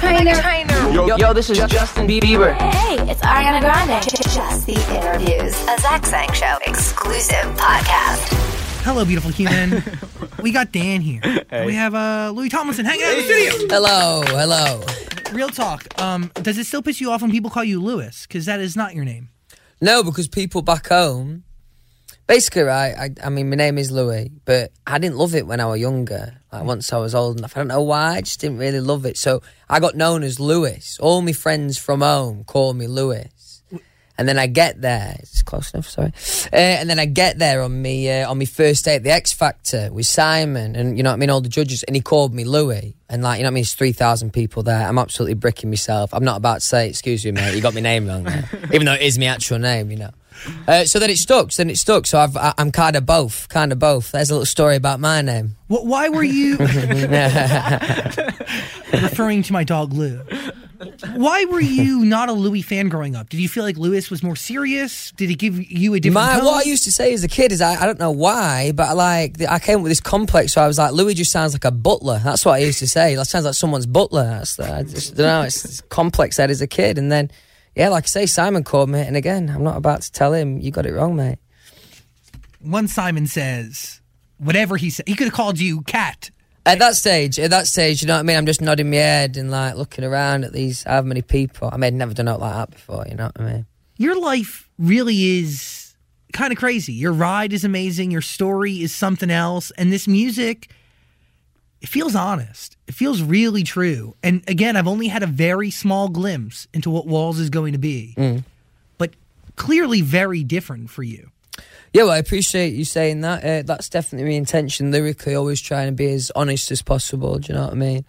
Trainer. Yo, yo, this is Justin Bieber. Hey, it's Ariana Grande. Just the interviews. A Zach Sang Show exclusive podcast. Hello, beautiful human. we got Dan here. We have uh, Louis Tomlinson hanging out in the studio. Hello, hello. Real talk. Um, does it still piss you off when people call you Louis? Because that is not your name. No, because people back home, basically, right? I, I mean, my name is Louis, but I didn't love it when I was younger. Like once I was old enough, I don't know why. I just didn't really love it. So I got known as Louis. All my friends from home call me Louis. And then I get there. It's close enough. Sorry. Uh, and then I get there on me uh, on my first day at the X Factor with Simon, and you know what I mean, all the judges, and he called me Louis, and like you know what I mean, it's three thousand people there. I'm absolutely bricking myself. I'm not about to say, "Excuse me, mate, you got my name wrong," there. even though it is my actual name, you know. Uh, so then it stuck. So then it stuck. So I've, I, I'm kind of both, kind of both. There's a little story about my name. Wh- why were you referring to my dog Lou? Why were you not a Louis fan growing up? Did you feel like Louis was more serious? Did he give you a different My, tone? what I used to say as a kid is I, I don't know why, but like I came up with this complex. So I was like, Louis just sounds like a butler. That's what I used to say. That sounds like someone's butler. That's the, I just don't know. It's, it's complex that as a kid, and then yeah, like I say, Simon called me, and again, I'm not about to tell him you got it wrong, mate. One Simon says, whatever he said, he could have called you Cat. At that stage, at that stage, you know what I mean. I'm just nodding my head and like looking around at these how many people. I mean, I'd never done it like that before. You know what I mean? Your life really is kind of crazy. Your ride is amazing. Your story is something else. And this music, it feels honest. It feels really true. And again, I've only had a very small glimpse into what Walls is going to be, but clearly very different for you. Yeah, well, I appreciate you saying that. Uh, that's definitely my intention. Lyrically, always trying to be as honest as possible. Do you know what I mean?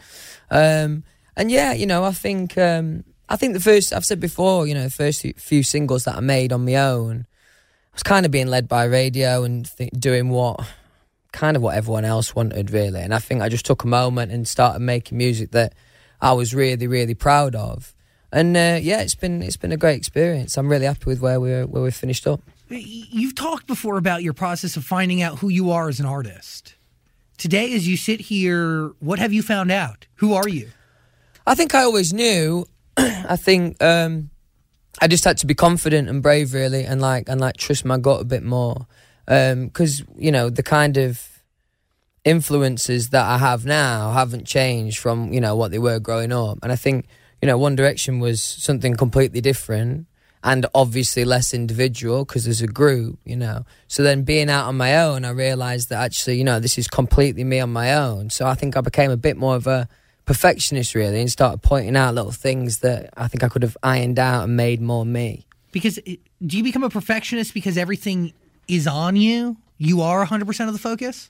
Um, and yeah, you know, I think um, I think the first I've said before, you know, the first few singles that I made on my own, I was kind of being led by radio and th- doing what kind of what everyone else wanted, really. And I think I just took a moment and started making music that I was really, really proud of. And uh, yeah, it's been it's been a great experience. I'm really happy with where we're where we're finished up. You've talked before about your process of finding out who you are as an artist. Today, as you sit here, what have you found out? Who are you? I think I always knew. I think um, I just had to be confident and brave, really, and like and like trust my gut a bit more. Um, because you know the kind of influences that I have now haven't changed from you know what they were growing up, and I think you know One Direction was something completely different and obviously less individual because there's a group, you know. So then being out on my own, I realised that actually, you know, this is completely me on my own. So I think I became a bit more of a perfectionist really and started pointing out little things that I think I could have ironed out and made more me. Because eh, do you become a perfectionist because everything is on you? You are 100% of the focus?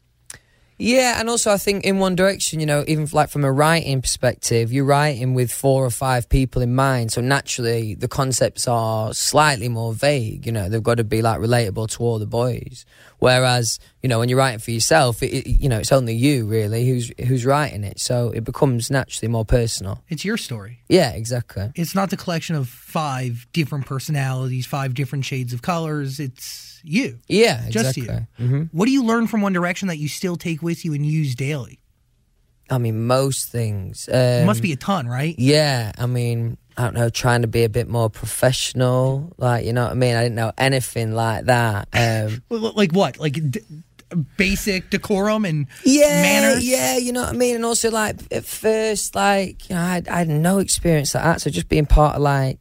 Yeah, and also I think in One Direction, you know, even like from a writing perspective, you're writing with four or five people in mind. So naturally, the concepts are slightly more vague. You know, they've got to be like relatable to all the boys. Whereas, you know, when you're writing for yourself, it, you know, it's only you really who's who's writing it. So it becomes naturally more personal. It's your story. Yeah, exactly. It's not the collection of five different personalities, five different shades of colors. It's you. Yeah, Just exactly. you. hmm What do you learn from One Direction that you still take with you and use daily? I mean, most things. Um, must be a ton, right? Yeah, I mean, I don't know, trying to be a bit more professional. Like, you know what I mean? I didn't know anything like that. Um, Like what? Like d- basic decorum and yeah, manners? yeah, you know what I mean? And also, like, at first, like, you know, I, had- I had no experience like that. So just being part of, like,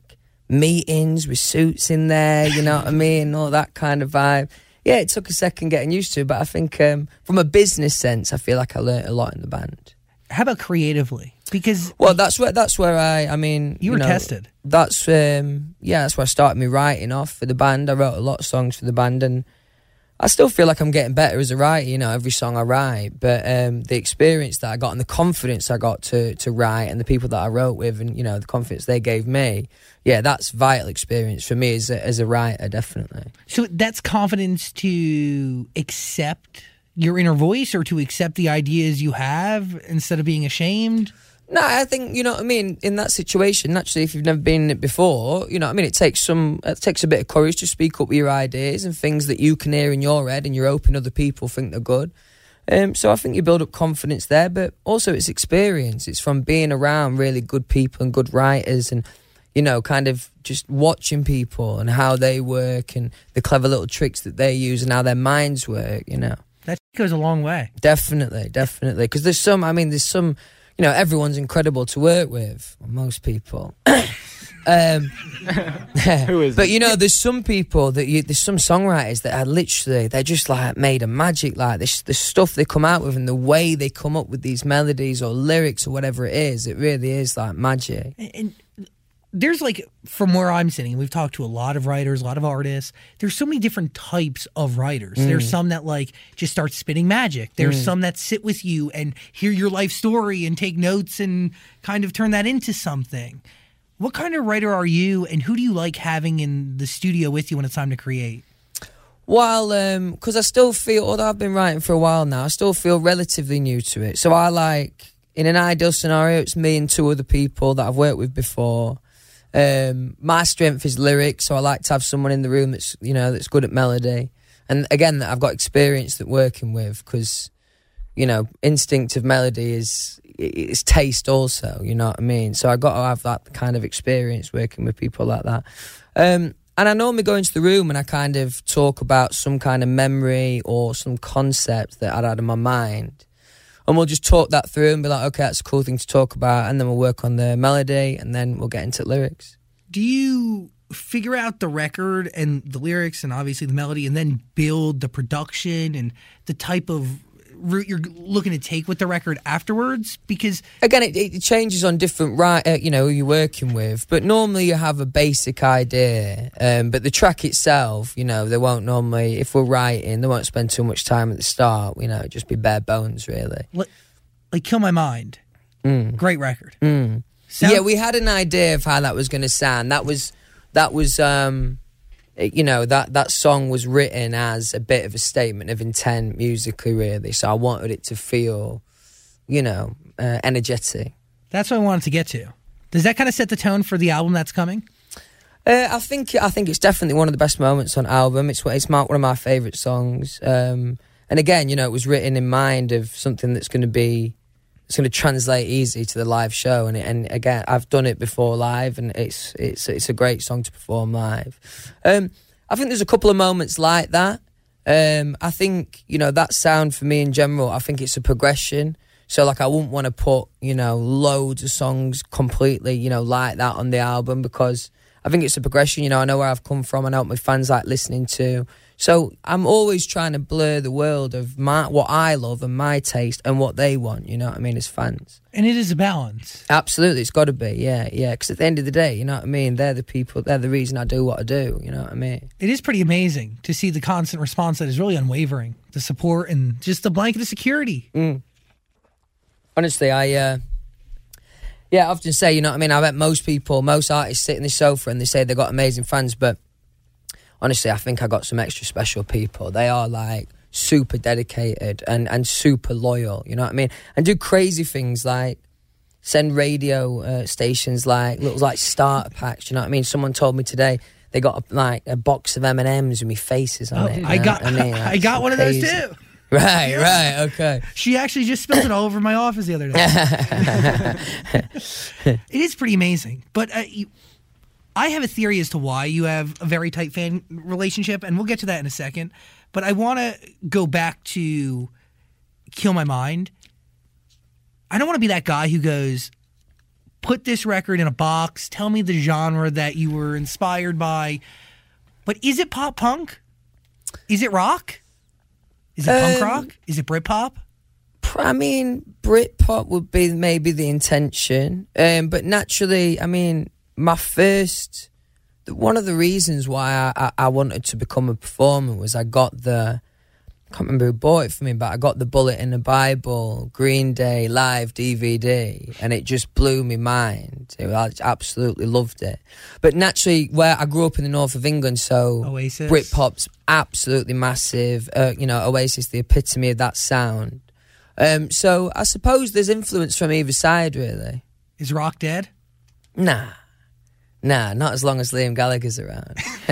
meetings with suits in there, you know what I mean? All that kind of vibe. Yeah, it took a second getting used to, but I think um, from a business sense, I feel like I learnt a lot in the band. How about creatively? Because Well, that's where that's where I. I mean, you were know, tested. That's um, yeah. That's where I started me writing off for the band. I wrote a lot of songs for the band, and I still feel like I'm getting better as a writer. You know, every song I write, but um, the experience that I got and the confidence I got to to write, and the people that I wrote with, and you know, the confidence they gave me. Yeah, that's vital experience for me as a, as a writer, definitely. So that's confidence to accept your inner voice or to accept the ideas you have instead of being ashamed. No, I think you know what I mean. In that situation, naturally, if you've never been in it before, you know what I mean. It takes some, it takes a bit of courage to speak up with your ideas and things that you can hear in your head, and you're hoping other people think they're good. Um, so I think you build up confidence there, but also it's experience. It's from being around really good people and good writers and, you know, kind of just watching people and how they work and the clever little tricks that they use and how their minds work, you know. That goes a long way. Definitely, definitely. Because there's some, I mean, there's some, you know, everyone's incredible to work with, most people. um, Who is but you know, there's some people that you, there's some songwriters that are literally they're just like made of magic. Like this, the stuff they come out with and the way they come up with these melodies or lyrics or whatever it is, it really is like magic. and there's like from where I'm sitting, we've talked to a lot of writers, a lot of artists. There's so many different types of writers. There's mm. some that like just start spitting magic. There's mm. some that sit with you and hear your life story and take notes and kind of turn that into something. What kind of writer are you and who do you like having in the studio with you when it's time to create? While, because um, I still feel, although I've been writing for a while now, I still feel relatively new to it. So I like, in an ideal scenario, it's me and two other people that I've worked with before. Um, my strength is lyrics, so I like to have someone in the room that's you know that's good at melody, and again that I've got experience that working with because you know instinct of melody is it's taste also. You know what I mean? So I got to have that kind of experience working with people like that. Um, and I normally go into the room and I kind of talk about some kind of memory or some concept that I'd had in my mind. And we'll just talk that through and be like, okay, that's a cool thing to talk about. And then we'll work on the melody and then we'll get into lyrics. Do you figure out the record and the lyrics and obviously the melody and then build the production and the type of route you're looking to take with the record afterwards? Because Again, it, it changes on different, right, uh, you know, who you're working with. But normally you have a basic idea. Um, but the track itself, you know, they won't normally, if we're writing, they won't spend too much time at the start. You know, it'd just be bare bones, really. like Kill My Mind, great record. Sound- yeah, we had an idea of how that was going to sound. That was that was um you know that that song was written as a bit of a statement of intent musically really. So I wanted it to feel you know uh, energetic. That's what I wanted to get to. Does that kind of set the tone for the album that's coming? Uh, I think I think it's definitely one of the best moments on album. It's it's my, one of my favorite songs. Um, and again, you know, it was written in mind of something that's going to be it's going to translate easy to the live show. And and again, I've done it before live, and it's it's it's a great song to perform live. Um, I think there's a couple of moments like that. Um, I think you know that sound for me in general. I think it's a progression. So like I wouldn't want to put you know loads of songs completely you know like that on the album because I think it's a progression. You know I know where I've come from. I know what my fans like listening to. So I'm always trying to blur the world of my what I love and my taste and what they want. You know what I mean as fans. And it is a balance. Absolutely, it's got to be. Yeah, yeah. Because at the end of the day, you know what I mean. They're the people. They're the reason I do what I do. You know what I mean. It is pretty amazing to see the constant response that is really unwavering. The support and just the blanket of security. honestly, I uh, yeah, I often say, you know what I mean. I bet most people, most artists sit in the sofa and they say they've got amazing fans, but honestly, I think I got some extra special people. They are like super dedicated and and super loyal. You know what I mean? And do crazy things like send radio uh, stations like little like starter packs. You know what I mean? Someone told me today. They got a, like a box of M and M's with me faces on Oh, it. I got I, mean? I got one of those too. Right, right, okay. She actually just spilled it all over my office the other day. it is pretty amazing. But uh, you, I have a theory as to why you have a very tight fan relationship, and we'll get to that in a second. But I want to go back to Kill My Mind. I don't want to be that guy who goes, put this record in a box, tell me the genre that you were inspired by. But is it pop punk? Is it rock? Is it punk Um, rock? Is it Britpop? I mean, Britpop would be maybe the intention, um, but naturally, I mean, my first, one of the reasons why I, I, wanted to become a performer was I got the, I can't remember who bought it for me, but I got the Bullet in the Bible, Green Day live DVD, and it just blew my mind. It, I absolutely loved it. But naturally, where I grew up in the north of England, so Oasis. Britpop's absolutely massive. Uh, you know, Oasis, the epitome of that sound. Um, so I suppose there's influence from either side, really. Is rock dead? Nah, nah, not as long as Liam Gallagher's around.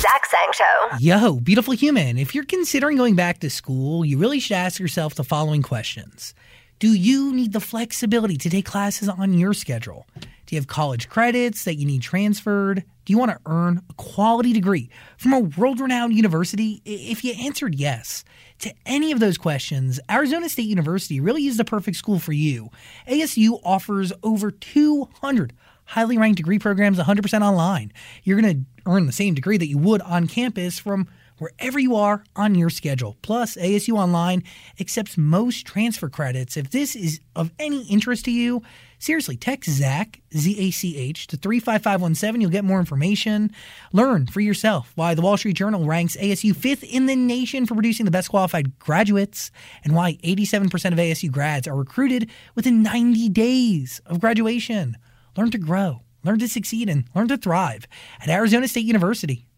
Zach Sang Show. Yo, beautiful human, if you're considering going back to school, you really should ask yourself the following questions Do you need the flexibility to take classes on your schedule? Do you have college credits that you need transferred? Do you want to earn a quality degree from a world renowned university? If you answered yes to any of those questions, Arizona State University really is the perfect school for you. ASU offers over 200 highly ranked degree programs 100% online. You're going to earn the same degree that you would on campus from wherever you are on your schedule. Plus, ASU Online accepts most transfer credits. If this is of any interest to you, seriously, text Zach, Z A C H, to 35517. You'll get more information. Learn for yourself why the Wall Street Journal ranks ASU fifth in the nation for producing the best qualified graduates and why 87% of ASU grads are recruited within 90 days of graduation. Learn to grow, learn to succeed, and learn to thrive at Arizona State University.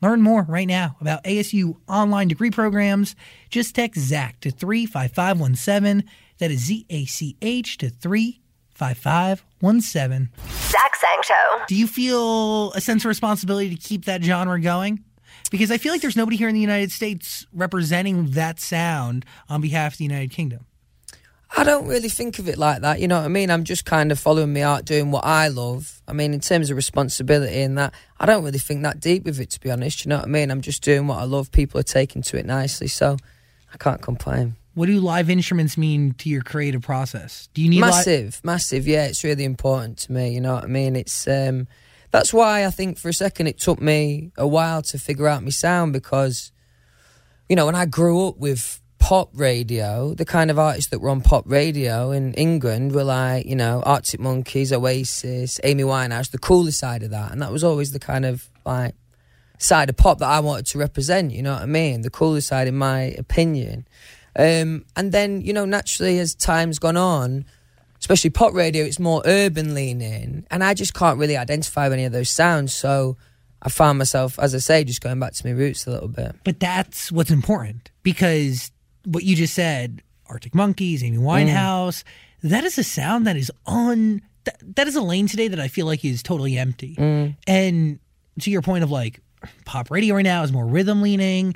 Learn more right now about ASU online degree programs. Just text ZACH to 35517. That is Z A C H to 35517. Zach Sang Show. Do you feel a sense of responsibility to keep that genre going? Because I feel like there's nobody here in the United States representing that sound on behalf of the United Kingdom. I don't really think of it like that. You know what I mean? I'm just kind of following my art, doing what I love. I mean, in terms of responsibility and that, I don't really think that deep with it, to be honest. You know what I mean? I'm just doing what I love. People are taking to it nicely, so I can't complain. What do live instruments mean to your creative process? Do you need li- massive, massive. Yeah, it's really important to me. You know what I mean? It's um, that's why I think for a second it took me a while to figure out my sound because, you know, when I grew up with pop radio, the kind of artists that were on pop radio in England were like, you know, Arctic Monkeys, Oasis, Amy Winehouse, the cooler side of that, and that was always the kind of like side of pop that I wanted to represent. You know what I mean? The cooler side, in my opinion. Um, and then, you know, naturally, as time's gone on, especially pop radio, it's more urban leaning, and I just can't really identify with any of those sounds. So I found myself, as I say, just going back to my roots a little bit. But that's what's important because what you just said, Arctic Monkeys, Amy Winehouse, that is a sound that is on. That, that is a lane today that I feel like is totally empty. Mm. And to your point of like, pop radio right now is more rhythm leaning.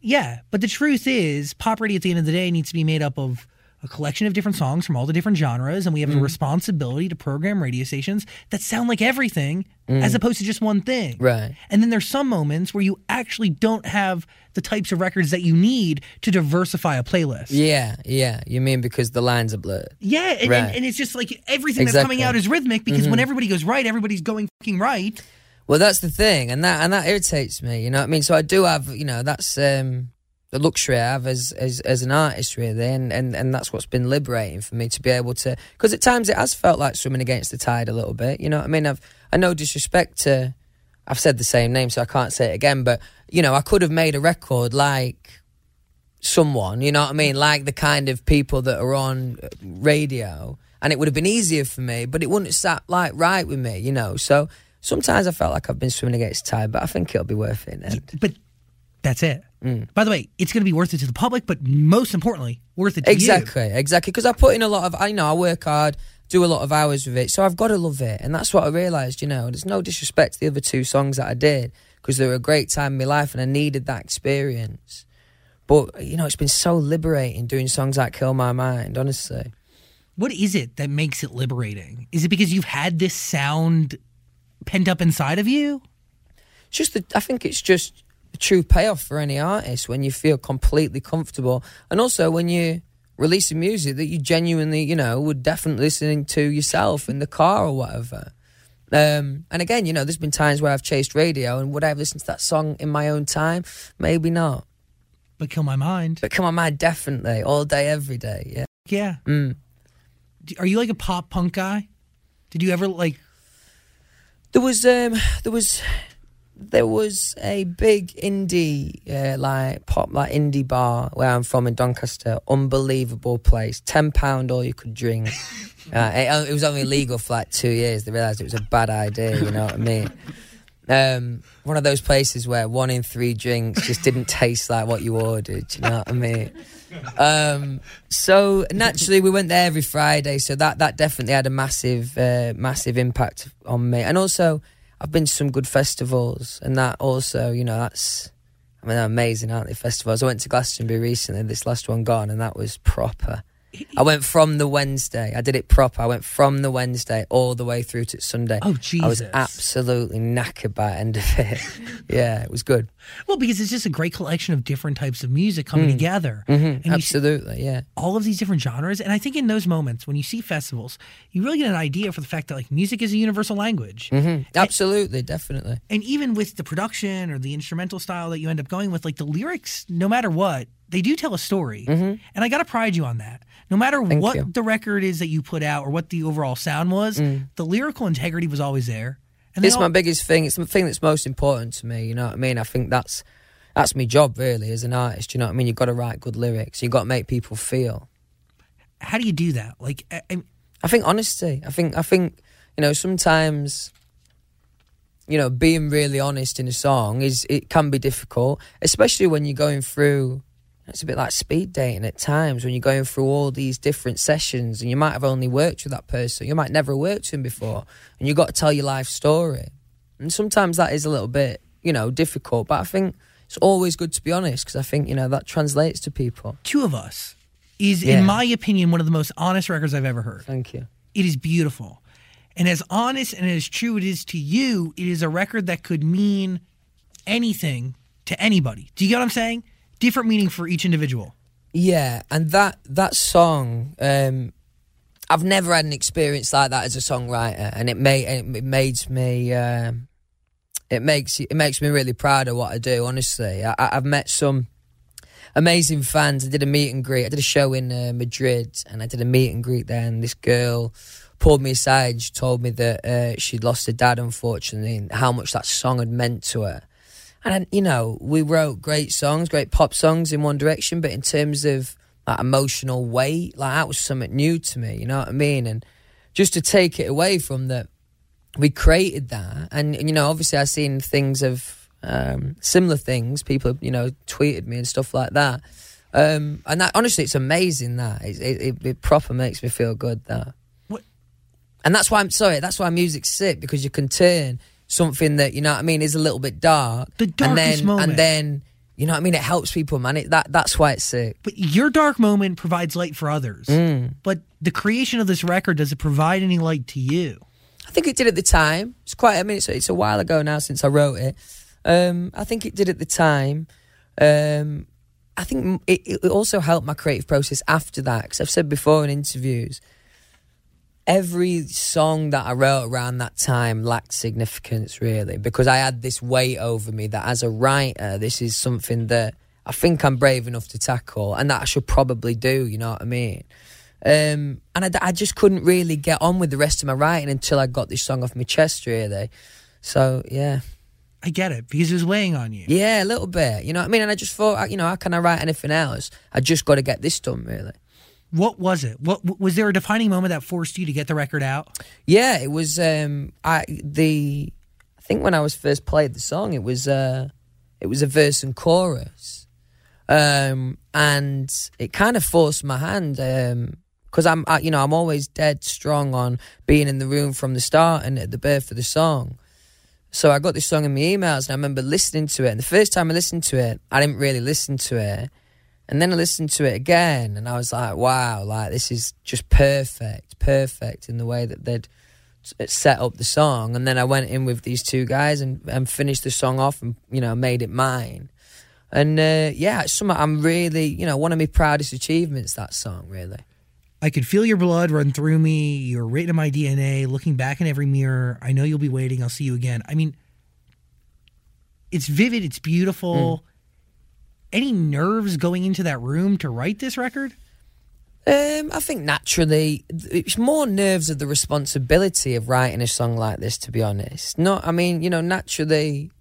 Yeah, but the truth is, pop radio at the end of the day needs to be made up of a collection of different songs from all the different genres, and we have a responsibility to program radio stations that sound like everything as opposed to just one thing. Right. And then there's some moments where you actually don't have the types of records that you need to diversify a playlist. Yeah, yeah. You mean because the lines are blurred? Yeah, and, and, Right. and it's just like everything that's coming Mm-hmm. out is rhythmic because when everybody goes right, everybody's going fucking right. Well, that's the thing, and that and that irritates me. You know what I mean? So I do have, you know, that's um, the luxury I have as as, as an artist, really, and, and and that's what's been liberating for me to be able to. Because at times it has felt like swimming against the tide a little bit. You know what I mean? I've I no disrespect to. I've said the same name, so I can't say it again. But you know, I could have made a record like someone. You know what I mean? Like the kind of people that are on radio, and it would have been easier for me, but it wouldn't have sat like right with me. You know, so. Sometimes I felt like I've been swimming against the tide, but I think it'll be worth it. in the end. But that's it. Mm. By the way, it's going to be worth it to the public, but most importantly, worth it to you. Exactly, exactly. Because I put in a lot of, I know, I work hard, do a lot of hours with it, so I've got to love it, and that's what I realised. You know, there's no disrespect to the other two songs that I did because they were a great time in my life, and I needed that experience. But you know, it's been so liberating doing songs like "Kill My Mind." Honestly, What is it that makes it liberating? Is it because you've had this sound pent up inside of you? it's just, the, I think it's just true payoff for any artist when you feel completely comfortable, and also when you releasing music that you genuinely, you know, would definitely listening to yourself in the car or whatever. Um, and again, you know, there's been times where I've chased radio and would I have listened to that song in my own time? Maybe not. But kill my mind. But Kill My Mind, definitely all day, every day. Yeah. Yeah. Mm. Are you like a pop punk guy? Did you ever like? There was um there was there was a big indie uh, like pop like indie bar where I'm from in Doncaster. Unbelievable place. Ten pound all you could drink. uh, it, it was only legal for like two years. They realised it was a bad idea. You know what I mean? Um, one of those places where one in three drinks just didn't taste like what you ordered. You know what I mean? Um, so naturally, we went there every Friday. So that that definitely had a massive, uh, massive impact on me. And also, I've been to some good festivals, and that also, you know, that's. I mean, they're amazing, aren't they? Festivals. I went to Glastonbury recently. This last one gone, and that was proper. I went from the Wednesday. I did it proper. I went from the Wednesday all the way through to Sunday. Oh, Jesus! I was absolutely knackered by the end of it. yeah, it was good. Well, because it's just a great collection of different types of music coming mm. together. Mm-hmm. And you see Absolutely, yeah. all of these different genres. And I think in those moments, when you see festivals, you really get an idea for the fact that like music is a universal language. Mm-hmm. Absolutely, definitely. And even with the production or the instrumental style that you end up going with, like the lyrics, no matter what, they do tell a story. Mm-hmm. And I got to pride you on that. No matter Thank what you. the record is that you put out or what the overall sound was, mm. the lyrical integrity was always there. And It's all- my biggest thing. It's the thing that's most important to me. You know what I mean? I think that's that's my job really as an artist. You know what I mean? You've got to write good lyrics. You've got to make people feel. how do you do that? Like, I, I- I think honesty. I think I think you know sometimes you know being really honest in a song is it can be difficult, especially when you're going through. It's a bit like speed dating at times when you're going through all these different sessions and you might have only worked with that person. You might never have worked with him before, and you've got to tell your life story. And sometimes that is a little bit, you know, difficult. But I think it's always good to be honest because I think you know that translates to people. Two of Us is, Yeah. in my opinion, one of the most honest records I've ever heard. Thank you. It is beautiful. And as honest and as true it is to you, it is a record that could mean anything to anybody. Do you get what I'm saying? Different meaning for each individual. Yeah, and that that song, um, I've never had an experience like that as a songwriter, and it made it made me. Um, it makes it makes me really proud of what I do. Honestly, I, I've met some amazing fans. I did a meet and greet. I did a show in uh, Madrid, and I did a meet and greet there. And this girl pulled me aside. She told me that uh, she'd lost her dad, unfortunately, and how much that song had meant to her. And you know, we wrote great songs, great pop songs in One Direction, but in terms of that emotional weight, like that was something new to me. You know what I mean? And just to take it away from that, we created that, and you know, obviously, I've seen things of um, similar things. People, you know, tweeted me and stuff like that. Um, and that honestly, it's amazing. That it, it, it, proper makes me feel good. That, What- and that's why I'm sorry. That's why music's sick because you can turn something that you know what I mean is a little bit dark, The and darkest then moment. and then you know what I mean. It helps people, man. It, that that's why it's sick. But your dark moment provides light for others. But the creation of this record, does it provide any light to you? I think it did at the time. It's quite. I mean, it's, it's a while ago now since I wrote it. Um, I think it did at the time. Um, I think it, it also helped my creative process after that because I've said before in interviews. Every song that I wrote around that time lacked significance, really, because I had this weight over me that as a writer, this is something that I think I'm brave enough to tackle and that I should probably do, you know what I mean? Um, and I, I just couldn't really get on with the rest of my writing until I got this song off my chest, really. So, yeah. I get it because it was weighing on you. Yeah, a little bit. You know what I mean? And I just thought, you know, how can I write anything else? I just got to get this done, really. What was it? What was there a defining moment that forced you to get the record out? Yeah, it was. Um, I the I think when I was first played the song, it was uh, it was a verse and chorus, um, and it kind of forced my hand because I'm I, you know I'm always dead strong on being in the room from the start and at the birth of the song. So I got this song in my emails, and I remember listening to it. And the first time I listened to it, I didn't really listen to it. And then I listened to it again, and I was like, "Wow! Like this is just perfect, perfect in the way that they'd set up the song." And then I went in with these two guys and, and finished the song off, and you know, made it mine. And uh, yeah, it's something I'm really, you know, one of my proudest achievements. That song, really. I could feel your blood run through me. You're written in my DNA. Looking back in every mirror, I know you'll be waiting. I'll see you again. I mean, it's vivid. It's beautiful. Any nerves going into that room to write this record? Um, I think naturally, it's more nerves of the responsibility of writing a song like this. To be honest, not. I mean, you know, naturally,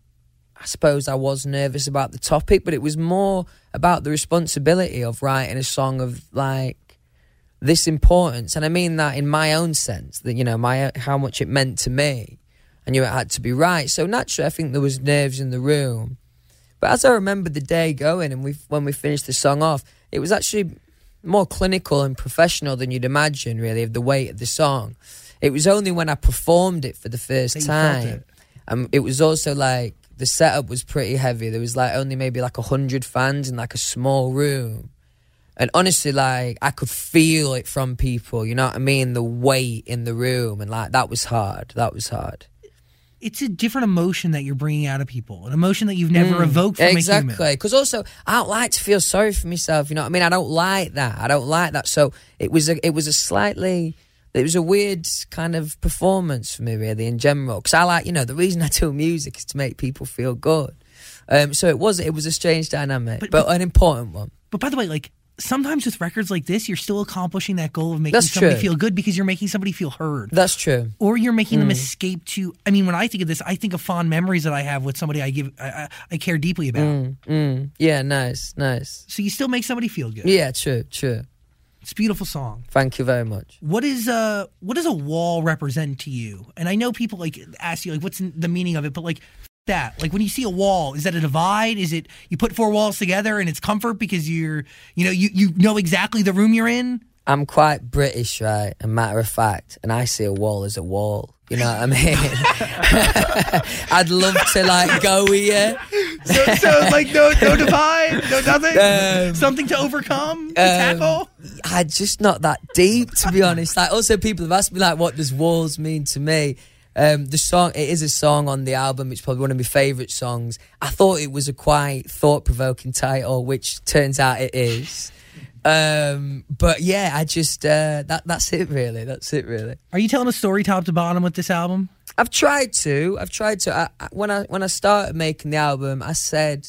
I suppose I was nervous about the topic, but it was more about the responsibility of writing a song of like this importance, and I mean that in my own sense. That you know, my how much it meant to me, I knew it had to be right. So naturally, I think there was nerves in the room. But as I remember the day going, and we when we finished the song off, it was actually more clinical and professional than you'd imagine, really, of the weight of the song. It was only when I performed it for the first felt time it. and it was also like the setup was pretty heavy. There was like only maybe like a hundred fans in like a small room. And honestly, like I could feel it from people, you know what I mean? The weight in the room, and like that was hard. That was hard. It's a different emotion that you're bringing out of people, an emotion that you've never evoked from a exactly. Because also i don't like to feel sorry for myself you know what i mean? I don't like that. I don't like that. So it was a it was a slightly it was a weird kind of performance for me really in general. Because i like you know the reason i do music is to make people feel good. Um so it was it was a strange dynamic But- but, an important one. But by the way, like sometimes with records like this, you're still accomplishing that goal of making That's somebody true. feel good because you're making somebody feel heard. that's true. Or you're making Mm. them escape to i mean when i think of this i think of fond memories that i have with somebody i give i, I, care deeply about. Mm, yeah nice nice. So you still make somebody feel good. Yeah true true. It's a beautiful song. Thank you very much. What is uh what does a wall represent to you? And i know people like ask you like what's the meaning of it but like that like when you see a wall is that a divide is it you put four walls together and it's comfort because you're you know you you know exactly the room you're in I'm quite British, right? A matter of fact, and I see a wall as a wall. You know what I mean? I'd love to like go here. so, so like no no divide no nothing Um, something to overcome to tackle I'm just not that deep, to be honest. Like, also, people have asked me like, what does walls mean to me? Um, the song, it is a song on the album. It's probably one of my favourite songs. I thought it was a quite thought-provoking title, which turns out it is. Um, but yeah, I just uh, that that's it really. That's it really. Are you telling a story top to bottom with this album? I've tried to. I've tried to. I, I, when I when I started making the album, I said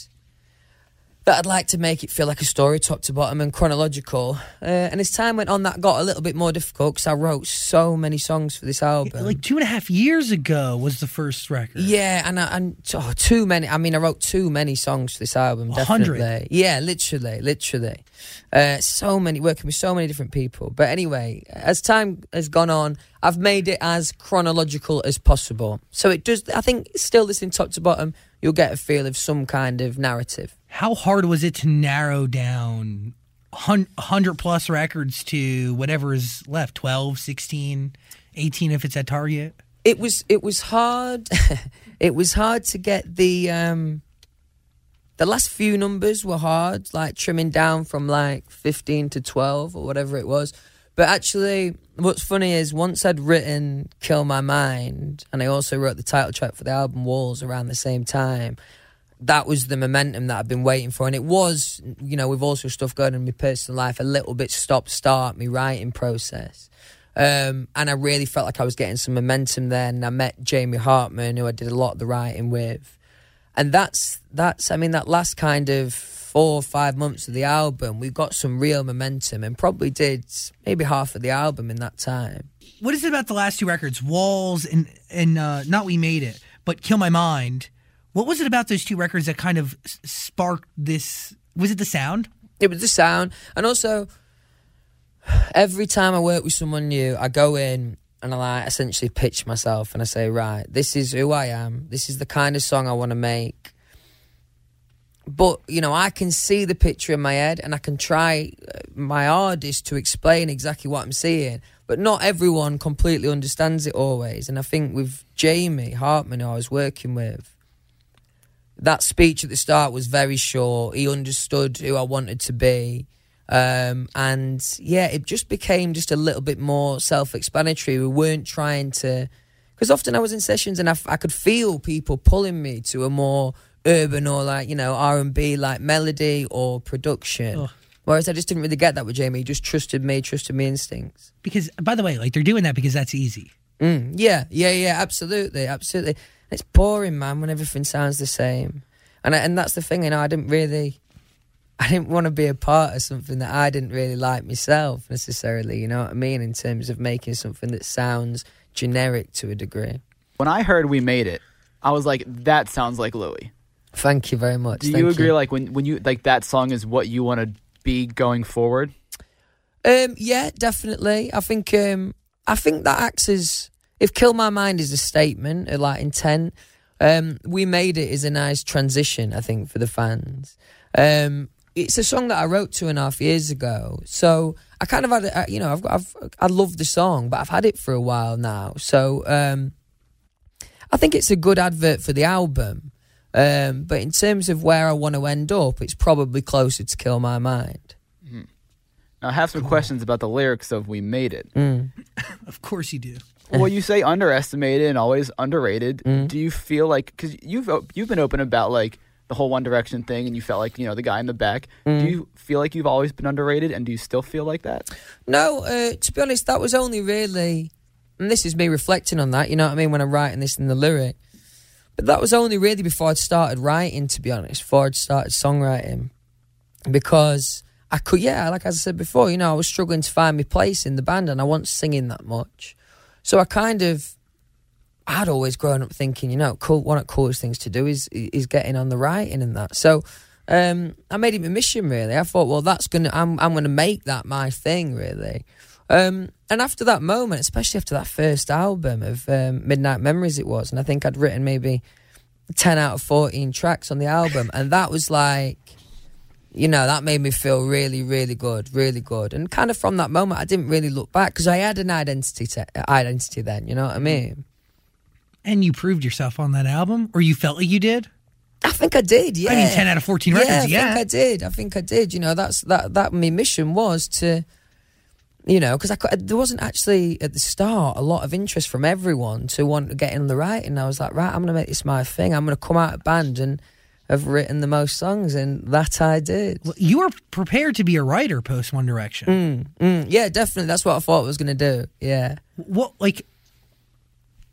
that I'd like to make it feel like a story, top to bottom and chronological. Uh, and as time went on, that got a little bit more difficult because I wrote so many songs for this album. Like two and a half years ago was the first record. Yeah, and I, and oh, too many. I mean, I wrote too many songs for this album. A hundred. Yeah, literally, literally. Uh, so many working with so many different people. But anyway, as time has gone on, I've made it as chronological as possible. So it does. I think still listening top to bottom, you'll get a feel of some kind of narrative. How hard was it to narrow down 100 plus records to whatever is left 12, 16, 18 if it's at Target? it was it was hard it was hard to get the um the last few numbers were hard like trimming down from like 15 to 12 or whatever it was but actually what's funny is once i'd written kill my mind and i also wrote the title track for the album walls around the same time that was the momentum that I've been waiting for. And it was, you know, with also stuff going in my personal life, a little bit stop start, my writing process. Um, and I really felt like I was getting some momentum there. And I met Jamie Hartman, who I did a lot of the writing with. And that's, that's, I mean, that last kind of four or five months of the album, we got some real momentum and probably did maybe half of the album in that time. What is it about the last two records, Walls and, and uh, not We Made It, but Kill My Mind? What was it about those two records that kind of sparked this? Was it the sound? It was the sound, and also every time I work with someone new, I go in and I like essentially pitch myself and I say, right, this is who I am. This is the kind of song I want to make. But you know, I can see the picture in my head, and I can try uh, my hardest to explain exactly what I'm seeing. But not everyone completely understands it always. And I think with Jamie Hartman, who I was working with, that speech at the start was very short. He understood who I wanted to be. Um, and yeah, it just became just a little bit more self explanatory. We weren't trying to, because often I was in sessions and I could feel people pulling me to a more urban or like, you know, R&B like melody or production. Ugh. Whereas I just didn't really get that with Jamie. He just trusted me, trusted me instincts. Because, by the way, like they're doing that because that's easy. Mm, yeah, yeah, yeah, absolutely, absolutely. It's boring, man, when everything sounds the same. And I, and that's the thing, you know, I didn't really, I didn't want to be a part of something that I didn't really like myself necessarily. You know what I mean? In terms of making something that sounds generic to a degree. When I heard we made it, I was like, that sounds like Louis. Thank you very much. Do Thank you agree? Like when when you like that song is what you want to be going forward? Um, yeah, definitely. I think um, I think that acts as if "Kill My Mind" is a statement, a like intent. Um, we made it is a nice transition, I think, for the fans. Um, it's a song that I wrote two and a half years ago, so I kind of had, it, uh, you know, I've, got- I've I love the song, but I've had it for a while now, so um, I think it's a good advert for the album. Um, but in terms of where I want to end up, it's probably closer to Kill My Mind. Now, I have some questions about the lyrics of "We Made It." Mm. Of course you do. Well, you say underestimated and always underrated. Mm. Do you feel like because you've you've been open about like the whole One Direction thing, and you felt like you know the guy in the back. Mm. Do you feel like you've always been underrated, and do you still feel like that? No, uh, to be honest, that was only really, and this is me reflecting on that. You know what I mean when I'm writing this in the lyric. But that was only really before I'd started writing. To be honest, before I'd started songwriting, because I could, yeah, like as I said before, you know, I was struggling to find my place in the band, and I wasn't singing that much. So I kind of, I'd always grown up thinking, you know, cool. One of the coolest things to do is is getting on the writing and that. So um, I made it my mission. Really, I thought, well, that's gonna, I'm I'm gonna make that my thing. Really. Um, and after that moment, especially after that first album of um, Midnight Memories, it was, and I think I'd written maybe ten out of fourteen tracks on the album, and that was like, you know, that made me feel really, really good, really good. And kind of from that moment, I didn't really look back because I had an identity, te- identity then. You know what I mean? And you proved yourself on that album, or you felt like you did. I think I did. Yeah. I mean, 10 out of 14 records, Yeah, I yeah. think I did. I think I did. You know, that's that. That my mission was to, you know, because I there wasn't actually at the start a lot of interest from everyone to want to get in the writing. I was like, right, I'm going to make this my thing. I'm going to come out of band and have written the most songs, and that I did. Well, You were prepared to be a writer post One Direction. Mm, yeah, definitely. That's what I thought I was going to do. Yeah. What, like,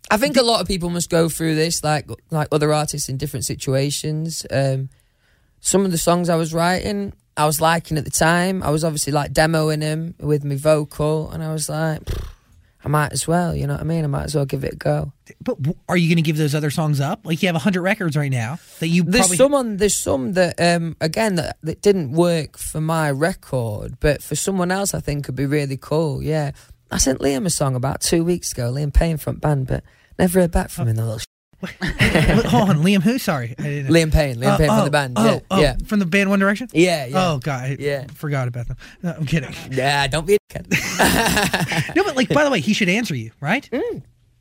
I think a lot of people must go through this, like like other artists in different situations. Um, some of the songs I was writing, I was liking at the time. I was obviously like demoing them with my vocal, and I was like, "Pfft, I might as well. You know what I mean? I might as well give it a go. but w- are you going to give those other songs up? Like, you have 100 records right now that you There's probably. some on, there's some that um, again that, that didn't work for my record, but for someone else, I think could be really cool. Yeah, I sent Liam a song about two weeks ago. Liam Payne front band, but never heard back from him. The little Hold on, Liam who? Sorry. I didn't Liam Payne, Liam Uh, Payne oh, from the band. Oh, yeah, oh, yeah, From the band One Direction? yeah, yeah. Oh, God. I Yeah. forgot about them. No, I'm kidding. Yeah, don't be a dickhead. No, but, like, by the way, he should answer you, right?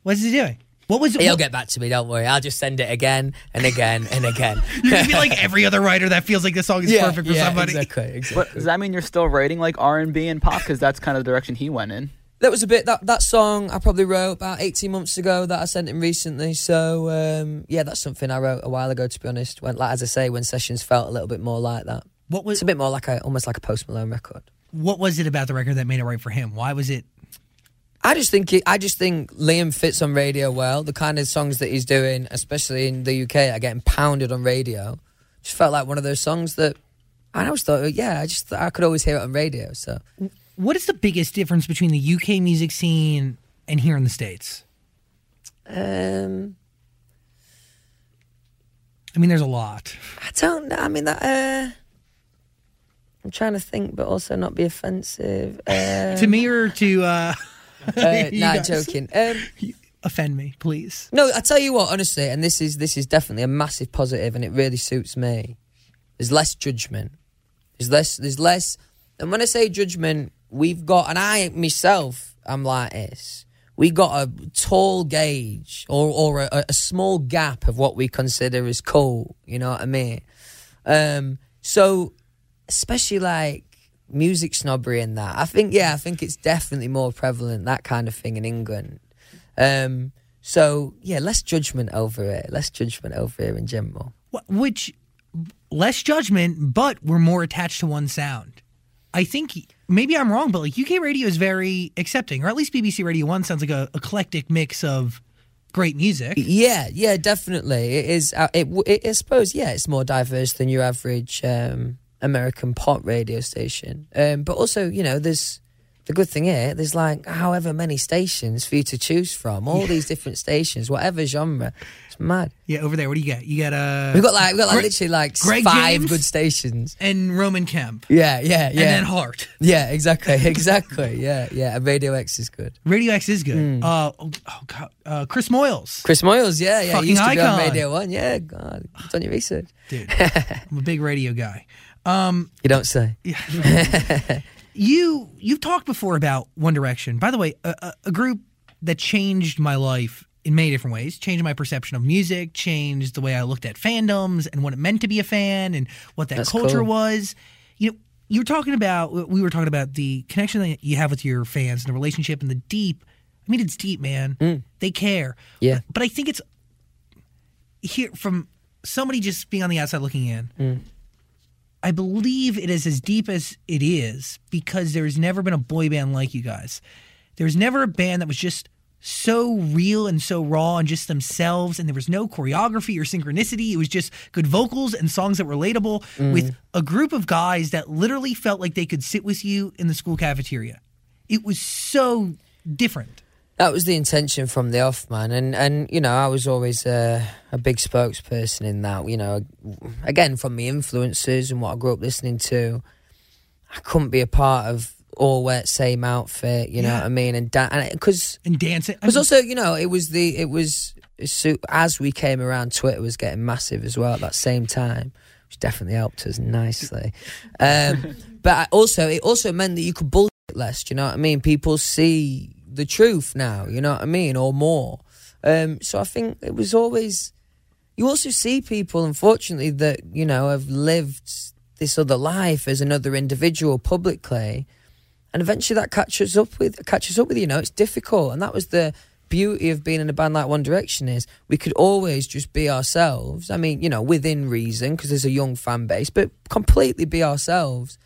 What's he doing? What was it? He'll what- get back to me. Don't worry. I'll just send it again and again and again. You're going to be like every other writer that feels like the song is perfect for yeah, somebody. Exactly. exactly. But does that mean you're still writing like R and B and pop? Because that's kind of the direction he went in. That was a bit that that song I probably wrote about eighteen months ago that I sent him recently. So um, yeah, that's something I wrote a while ago. To be honest, when like as I say, when sessions felt a little bit more like that. What was It's a bit more like a almost like a Post Malone record. what was it about the record that made it right for him? Why was it? I just think it, I just think Liam fits on radio well. The kind of songs that he's doing, especially in the UK, are getting pounded on radio. Just felt like one of those songs that I always thought, yeah, I just I could always hear it on radio. So What is the biggest difference between the UK music scene and here in the states? um, I mean, there's a lot. I don't know. I mean, that. Uh, I'm trying to think, but also not be offensive. Uh, to me or to uh, uh, nah, joking. Um, offend me, please. no, I tell you what, honestly, and this is this is definitely a massive positive, and it really suits me. There's less judgment. There's less. There's less. And when I say judgment, we've got, and I myself, I'm like this. We got a tall gauge or or a, a small gap of what we consider as cool. You know what I mean? Um, so especially like music snobbery and that. I think yeah, I think it's definitely more prevalent that kind of thing in England. Um, so yeah, less judgment over it. Less judgment over it in general. Which less judgment, but we're more attached to one sound. I think maybe I'm wrong, but like UK radio is very accepting, or at least BBC Radio One sounds like a eclectic mix of great music. Yeah, yeah, definitely. It is. Uh, it, it. I suppose. Yeah, it's more diverse than your average um, American pop radio station. Um, but also, you know, there's the good thing here. There's like however many stations for you to choose from. All these different stations, whatever genre. It's mad. Yeah, over there. What do you got? You got uh, We've got like we've got like Greg- literally like Greg five James? good stations. and Roman Kemp, Yeah, yeah, yeah. and then Heart. yeah, exactly, exactly. Yeah, yeah. And Radio X is good. Radio X is good. Hmm. Uh, oh, oh God, uh, Chris Moyles, Chris Moyles, yeah, yeah. Fucking he used to be on. Radio One. Yeah, God, you've done your research. dude. I'm a big radio guy. Um, You don't say. you you've talked before about One Direction. By the way, a, a, group that changed my life in many different ways. Changed my perception of music, changed the way I looked at fandoms and what it meant to be a fan and what that That's culture cool. was. You know, you were talking about we were talking about the connection that you have with your fans and the relationship and the deep. I mean, it's deep, man. Mm. They care. Yeah. But I think it's here from somebody just being on the outside looking in. Mm. I believe it is as deep as it is because there's never been a boy band like you guys. There's never a band that was just so real and so raw and just themselves, and there was no choreography or synchronicity. It was just good vocals and songs that were relatable mm. with a group of guys that literally felt like they could sit with you in the school cafeteria. It was so different. That was the intention from the off, man, and and you know I was always uh, a big spokesperson in that. You know, again from the influences and what I grew up listening to, I couldn't be a part of all wear same outfit. You know Yeah. what I mean? And because And dancing. I because also you know it was the it was so as we came around, Twitter was getting massive as well at that same time, which definitely helped us nicely. Um, but I also it also meant that you could bullshit less. Do you know what I mean? People see the truth now. You know what I mean, or more. Um, so I think it was always. You also see people, unfortunately, that you know have lived this other life as another individual publicly, and eventually that catches up with catches up with you. You know, it's difficult, and that was the beauty of being in a band like One Direction is we could always just be ourselves. I mean, you know, within reason because there's a young fan base, but completely be ourselves.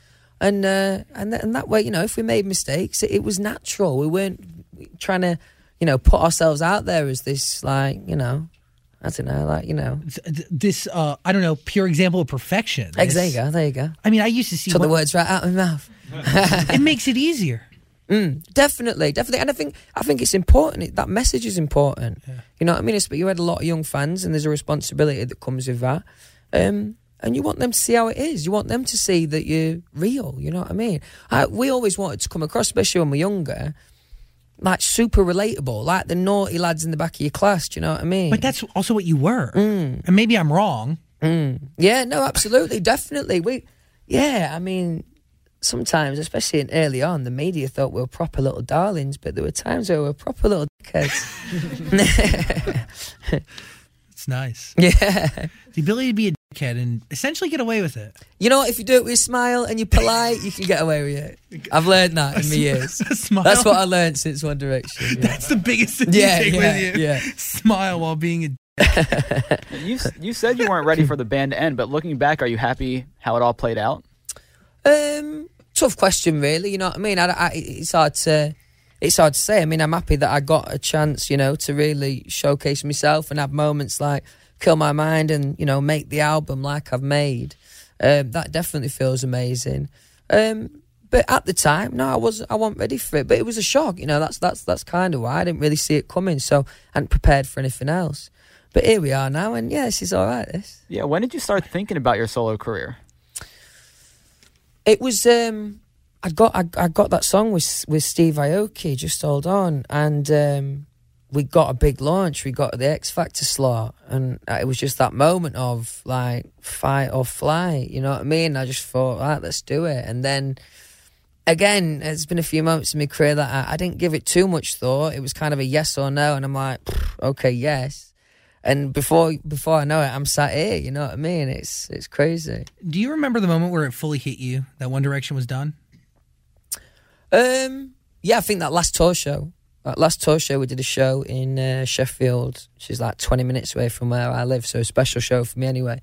And uh, and th- and that way, you know, if we made mistakes, it, it was natural. We weren't trying to, you know, put ourselves out there as this like, you know, I don't know, like you know. this, uh, I don't know, pure example of perfection. There you go. There you go. I mean, I used to see Took the words right out of my mouth. it makes it easier. Definitely, definitely, and I think I think it's important. That message is important. You know what I mean? It's, but you had a lot of young fans, and there's a responsibility that comes with that. Um, and you want them to see how it is. You want them to see that you're real. You know what I mean? I, we always wanted to come across, especially when we're younger, like super relatable, like the naughty lads in the back of your class. Do you know what I mean? But that's also what you were. Mm. And maybe I'm wrong. Yeah, no, absolutely, definitely. We, yeah, I mean, sometimes, especially in early on, the media thought we were proper little darlings, but there were times where we were proper little dickheads. It's nice. yeah. The ability to be a dickhead and essentially get away with it. You know? If you do it with a smile and you're polite, you can get away with it. I've learned that in my years. A smile. That's what I learned since One Direction. Yeah, That's the biggest thing Yeah, you take yeah, with you. yeah. Smile while being a You you said you weren't ready for the band to end, but looking back, are you happy how it all played out? Um, tough question, really. You know what I mean? I, I, it's hard to, it's hard to say. I mean, I'm happy that I got a chance, you know, to really showcase myself and have moments like "Kill My Mind" and you know make the album like I've made. Um, that definitely feels amazing. Um, but at the time, no, I was I wasn't ready for it. But it was a shock, you know. That's that's that's kind of why I didn't really see it coming. So I hadn't prepared for anything else. But here we are now, and yeah, this is all right. This. Yeah. When did you start thinking about your solo career? It was um I got I, I got that song with with Steve Aoki, just hold on, and um we got a big launch. We got the X Factor slot, and it was just that moment of like fight or flight. You know what I mean? I just thought, right, let's do it. And then again, it's been a few moments in my career that I, I didn't give it too much thought. It was kind of a yes or no, and I'm like, okay, yes. And before before I know it, I'm sat here. You know what I mean? It's it's crazy. Do you remember the moment where it fully hit you that One Direction was done? Um, yeah, I think that last tour show, last tour show, we did a show in uh, Sheffield, which is like 20 minutes away from where I live, so a special show for me anyway.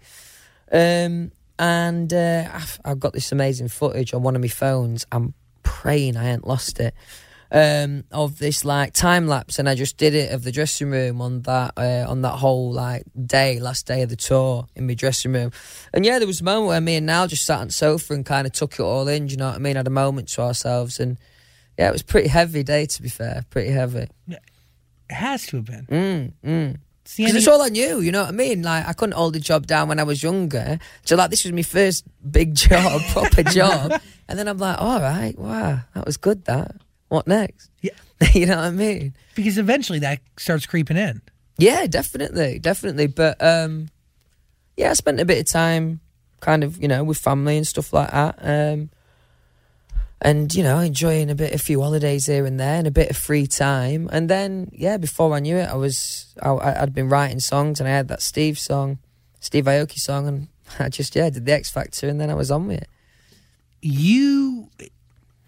Um, and uh, I've, I've got this amazing footage on one of my phones. I'm praying I ain't lost it. Um, of this like time lapse, and I just did it of the dressing room on that uh, on that whole like day, last day of the tour in my dressing room. And yeah, there was a moment where me and Niall just sat on the sofa and kind of took it all in. Do you know what I mean? Had a moment to ourselves, and yeah, it was a pretty heavy day to be fair, pretty heavy. It has to have been. Mm, mm. It's Because it's all I knew, you know what I mean? Like I couldn't hold a job down when I was younger, so like this was my first big job, proper job, and then I'm like, all right, wow, that was good. That what next? Yeah. you know what I mean? because eventually that starts creeping in. Yeah, definitely, definitely. But um, yeah, I spent a bit of time, kind of, you know, with family and stuff like that. Um, and you know enjoying a bit a few holidays here and there and a bit of free time and then yeah before i knew it i was I, i'd been writing songs and i had that steve song steve aoki song and i just yeah did the x factor and then i was on with it You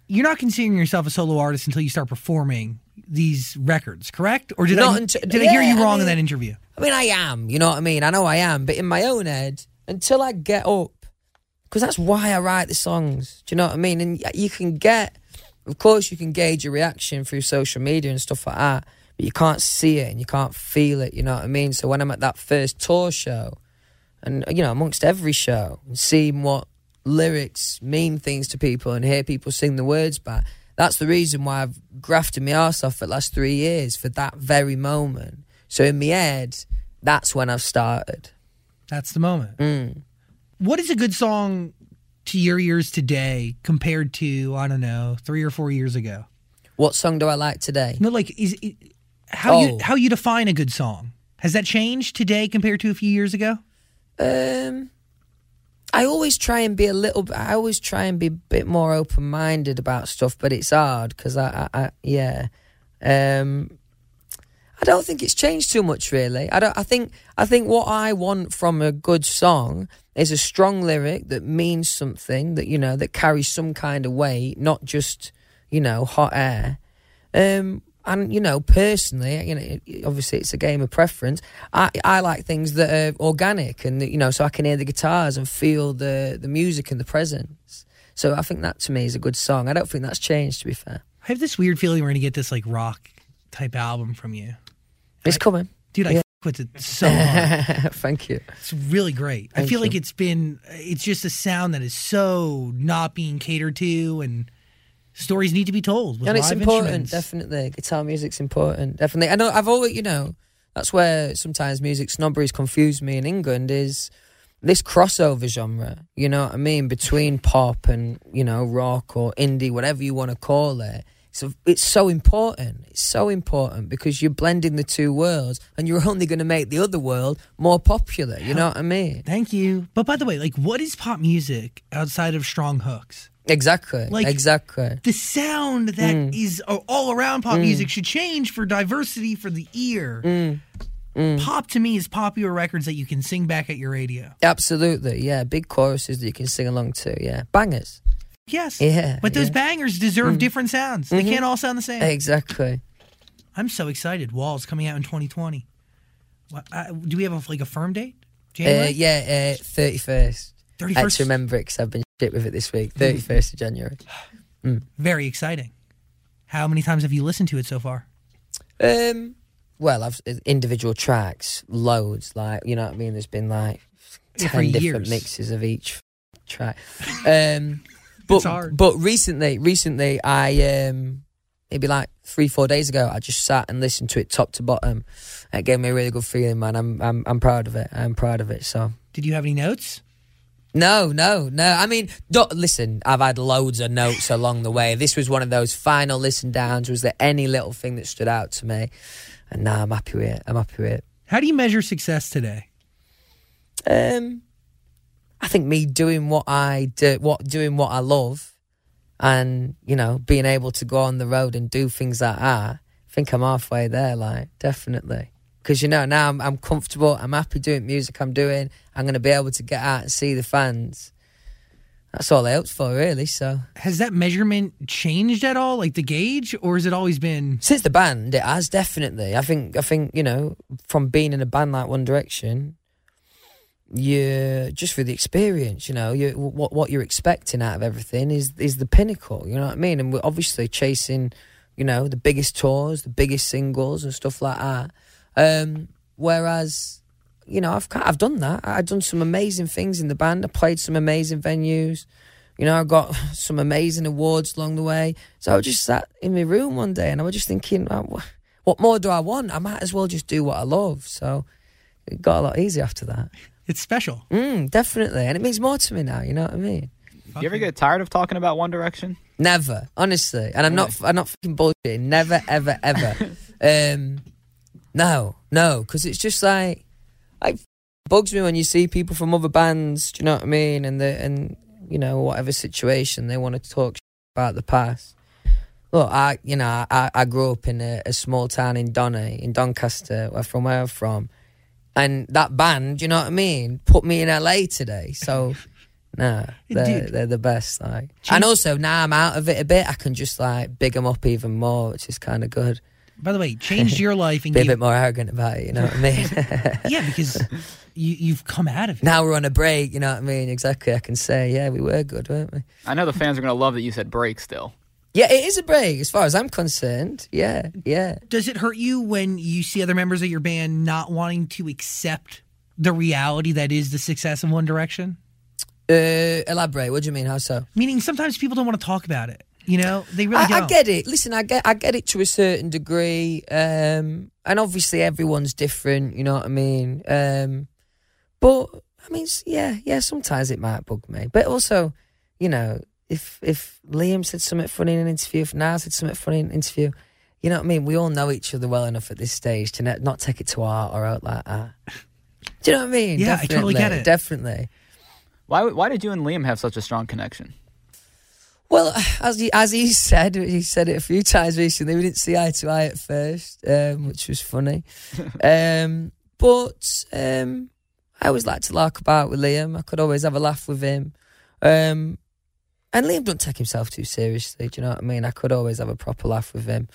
you're not considering yourself a solo artist until you start performing these records, correct? Or did Not I until- did I hear yeah, you I wrong in that interview? i mean i am you know what i mean i know i am but in my own head until i get up because that's why i write the songs. Do you know what i mean? And you can get of course you can gauge your reaction through social media and stuff like that but you can't see it and you can't feel it you know what i mean? So when i'm at that first tour show and you know amongst every show and seeing what lyrics mean things to people and hear people sing the words back that's the reason why i've grafted my ass off for the last three years for that very moment. So in my head that's when i've started. That's the moment. Mm. What is a good song to your ears today compared to I don't know three or four years ago? what song do i like today No, like is how you Oh. how you define a good song has that changed today compared to a few years ago? Um, I always try and be a little. bit I always try and be a bit more open minded about stuff, but it's hard because I, I, I, yeah. Um, I don't think it's changed too much, really. I don't. I think. I think what I want from a good song is a strong lyric that means something that you know that carries some kind of weight, not just you know hot air. Um, and you know, personally, you know, obviously it's a game of preference. I I like things that are organic, and you know, so I can hear the guitars and feel the the music and the presence. So I think that to me is a good song. I don't think that's changed. To be fair, I have this weird feeling we're gonna get this like rock type album from you, it's coming. dude. I Yeah. f- with it so hard. Thank you. It's really great. I Thank feel like it's been it's just a sound that is so not being catered to and stories need to be told with and it's important, definitely. Guitar music's important, definitely. I know I've always, you know, that's where sometimes music snobberies confuse me in England is this crossover genre, you know what I mean, between pop and, you know, rock or indie, whatever you want to call it. So it's so important. It's so important because you're blending the two worlds and you're only going to make the other world more popular. You know what I mean? Thank you. But by the way, like what is pop music outside of strong hooks? Exactly. Like- exactly. The sound that Mm. is uh, all around pop music should change for diversity for the ear. Mm. Pop to me is popular records that you can sing back at your radio. Absolutely. Yeah. Big choruses that you can sing along to. Yeah. Bangers. Yes. Yeah, But those yeah. Mm. bangers deserve different sounds. They can't all sound the same. Exactly. I'm so excited. Walls coming out in 2020. What, uh, do we have a, like a firm date? Uh, January? yeah, thirty first. I had 31st. to remember it because I've been shit with it this week. Thirty first of January. Very exciting. How many times have you listened to it so far? Um, well, I've individual tracks, loads. Like you know what I mean. There's been like ten different years. mixes of each track. Um, but but recently, recently, I um, maybe like three four days ago, I just sat and listened to it top to bottom. It gave me a really good feeling, man. I'm I'm I'm proud of it. I'm proud of it. So. Did you have any notes? No, no, no. I mean, don't, listen, I've had loads of notes along the way. This was one of those final listen downs. Was there any little thing that stood out to me? And now I'm happy with it. I'm happy with it. How do you measure success today? Um, I think me doing what I do, what doing what I love, and you know, being able to go on the road and do things like that. I think I'm halfway there. Like, definitely. Because you know now I'm, I'm comfortable. I'm happy doing music I'm doing. I'm going to be able to get out and see the fans. That's all I hoped for, really. So Has that measurement changed at all, like the gauge, or has it always been? since the band, it has definitely. I think. I think you know, from being in a band like One Direction, you just for the experience. You know, you what what you're expecting out of everything is is the pinnacle. You know what I mean? And we're obviously chasing, you know, the biggest tours, the biggest singles, and stuff like that. Um, whereas, you know, I've I've done that. I've done some amazing things in the band. I played some amazing venues. You know, I got some amazing awards along the way. So I just sat in my room one day and I was just thinking, "Oh, what more do I want? I might as well just do what I love. So it got a lot easier after that. It's special. Mm, definitely. And it means more to me now. You know what I mean? You ever get tired of talking about One Direction? Never, honestly, and I'm not. I'm not fucking bullshitting. Never, ever, ever. um, no, no, because it's just like, like bugs me when you see people from other bands. Do you know what I mean? And the and you know whatever situation they want to talk about the past. Look, I you know I, I grew up in a, a small town in Donny in Doncaster, where from where I'm from, and that band, you know what I mean, put me in LA today. So. Nah, they're, they're the best. Like, and also now I'm out of it a bit. I can just like big them up even more, which is kind of good. By the way, changed your life and Be a bit more arrogant about it. You know what I mean? yeah, because you, you've come out of it. now we're on a break. You know what I mean? Exactly. I can say, yeah, we were good, weren't we? I know the fans are gonna love that you said break still. Yeah, it is a break as far as I'm concerned. Yeah, yeah. Does it hurt you when you see other members of your band not wanting to accept the reality that is the success of One Direction? Uh, elaborate. What do you mean? How so? Meaning sometimes people don't want to talk about it. You know, they really I, don't. I get it. Listen, I get I get it to a certain degree, um, and obviously everyone's different. You know what I mean? Um, but I mean, yeah, yeah. Sometimes it might bug me, but also, you know, if if Liam said something funny in an interview, if Niall said something funny in an interview, you know what I mean? We all know each other well enough at this stage to not, not take it to heart or out like that. Do you know what I mean? Yeah, I totally get it. Definitely. Why why did you and Liam have such a strong connection? Well, as he, as he said, he said it a few times recently. We didn't see eye to eye at first, um, which was funny. um, but um, I always like to lark about with Liam. I could always have a laugh with him. Um, and Liam don't take himself too seriously. Do you know what I mean? I could always have a proper laugh with him.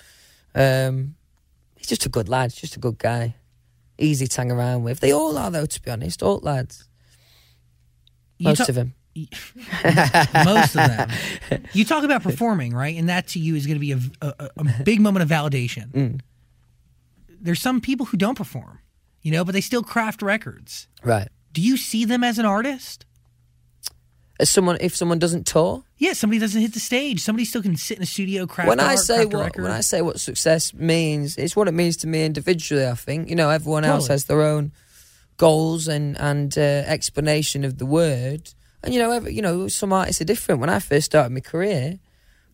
Um, he's just a good lad. He's just a good guy. Easy to hang around with. They all are, though, to be honest. All lads. You Most ta- of them. most of them. You talk about performing, right? And that to you is going to be a, a, a big moment of validation. Mm. There's some people who don't perform, you know, but they still craft records. Right. Do you see them as an artist? As someone, if someone doesn't tour, Yeah, somebody doesn't hit the stage. Somebody still can sit in a studio, craft when I art, say craft what when I say what success means, it's what it means to me individually. I think you know everyone else has their own goals and and uh, explanation of the word, and you know every, you know some artists are different. When I first started my career,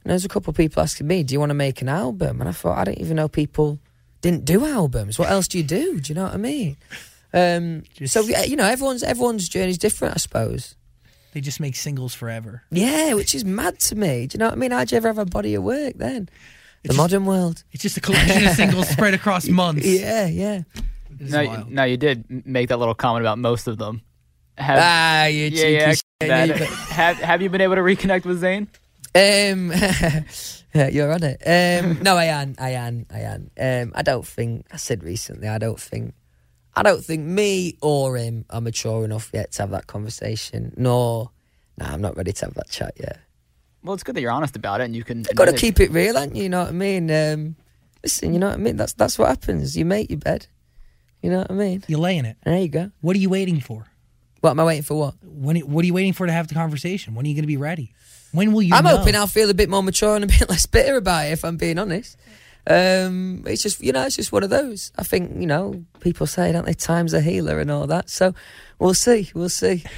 there was a couple of people asking me, "Do you want to make an album?" And I thought I didn't even know people didn't do albums. What else do you do? Do you know what I mean? Um, Just- so you know everyone's everyone's journey's different, I suppose. They just make singles forever. Yeah, which is mad to me. Do you know what I mean? How'd you ever have a body of work then? The just- modern world. It's just a collection of singles spread across months. Yeah, yeah. It's Now, wild. now you did make that little comment about most of them. Have, Ah, you yeah, cheeky yeah. shit, that- you- have have you been able to reconnect with Zayn? Um, you're on it. Um, no, I am. I am. I am. Um, I don't think. I said recently. I don't think. I don't think me or him are mature enough yet to have that conversation. Nor, nah, I'm not ready to have that chat yet. Well, it's good that you're honest about it, and you can. Got to keep it real, aren't you? You know what I mean? Um, listen, you know what I mean. That's that's what happens. You make your bed. You know what I mean? You lay in it. There you go. What are you waiting for? What am I waiting for? What? When? What are you waiting for to have the conversation? When are you going to be ready? When will you? I'm know? hoping I'll feel a bit more mature and a bit less bitter about it, if I'm being honest. Um, it's just, you know, it's just one of those. I think, you know, people say, don't they, time's a healer and all that. So we'll see, we'll see.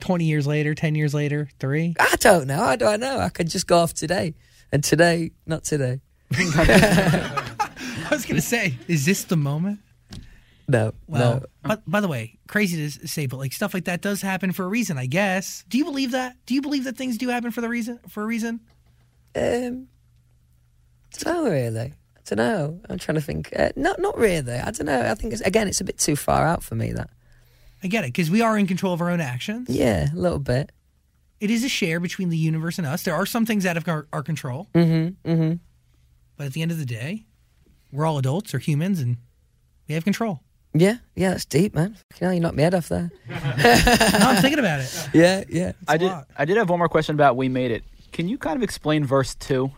Twenty years later, ten years later, three. I don't know. How do I know? I could just go off today. And today, not today. I was going to say, is this the moment? No, Well, no. but by the way, crazy to say, but like stuff like that does happen for a reason, I guess. Do you believe that? Do you believe that things do happen for the reason? For a reason? Um, don't really. I don't know. I'm trying to think. Uh, not, not really. I don't know. I think it's, again, it's a bit too far out for me. That. I get it because we are in control of our own actions. Yeah, a little bit. It is a share between the universe and us. There are some things out of our, our control, Mm-hmm. Mm-hmm. but at the end of the day, we're all adults or humans, and we have control. Yeah, yeah. That's deep, man. You know, you knocked my head off there. no, I'm thinking about it. Yeah, yeah. I a did. lot. I did have one more question about "We Made It." Can you kind of explain verse two?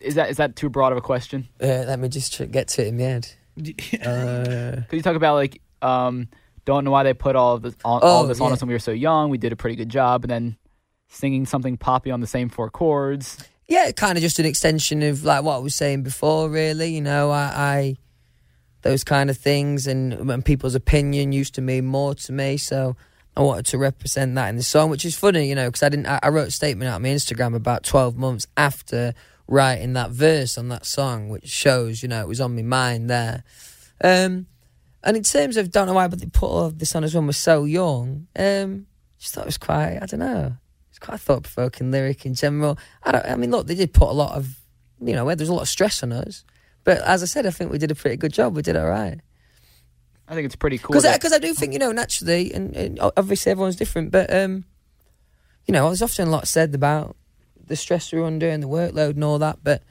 Is that is that too broad of a question? Uh, let me just tr- get to it in my head. Uh, Could you talk about like um, don't know why they put all of this all, Oh, all this on yeah. us when we were so young. We did a pretty good job, and then singing something poppy on the same four chords. yeah, kind of just an extension of like what I was saying before. Really, you know, I, I those kind of things and when people's opinion used to mean more to me. So I wanted to represent that in the song, which is funny, you know, because I didn't. I, I wrote a statement out on my Instagram about twelve months after writing that verse on that song, which shows, you know, it was on my mind there. Um, and in terms of don't know why, but they put all of this on us when we're so young. Um, just thought it was quite. I don't know. It's quite a thought provoking lyric in general. I don't. I mean, look, they did put a lot of, you know, there's a lot of stress on us. But as I said, I think we did a pretty good job. We did all right. I think it's pretty cool. Because that- I, do think, you know, naturally, and, and obviously everyone's different, but, um, you know, there's often a lot said about the stress we were under and the workload and all that, but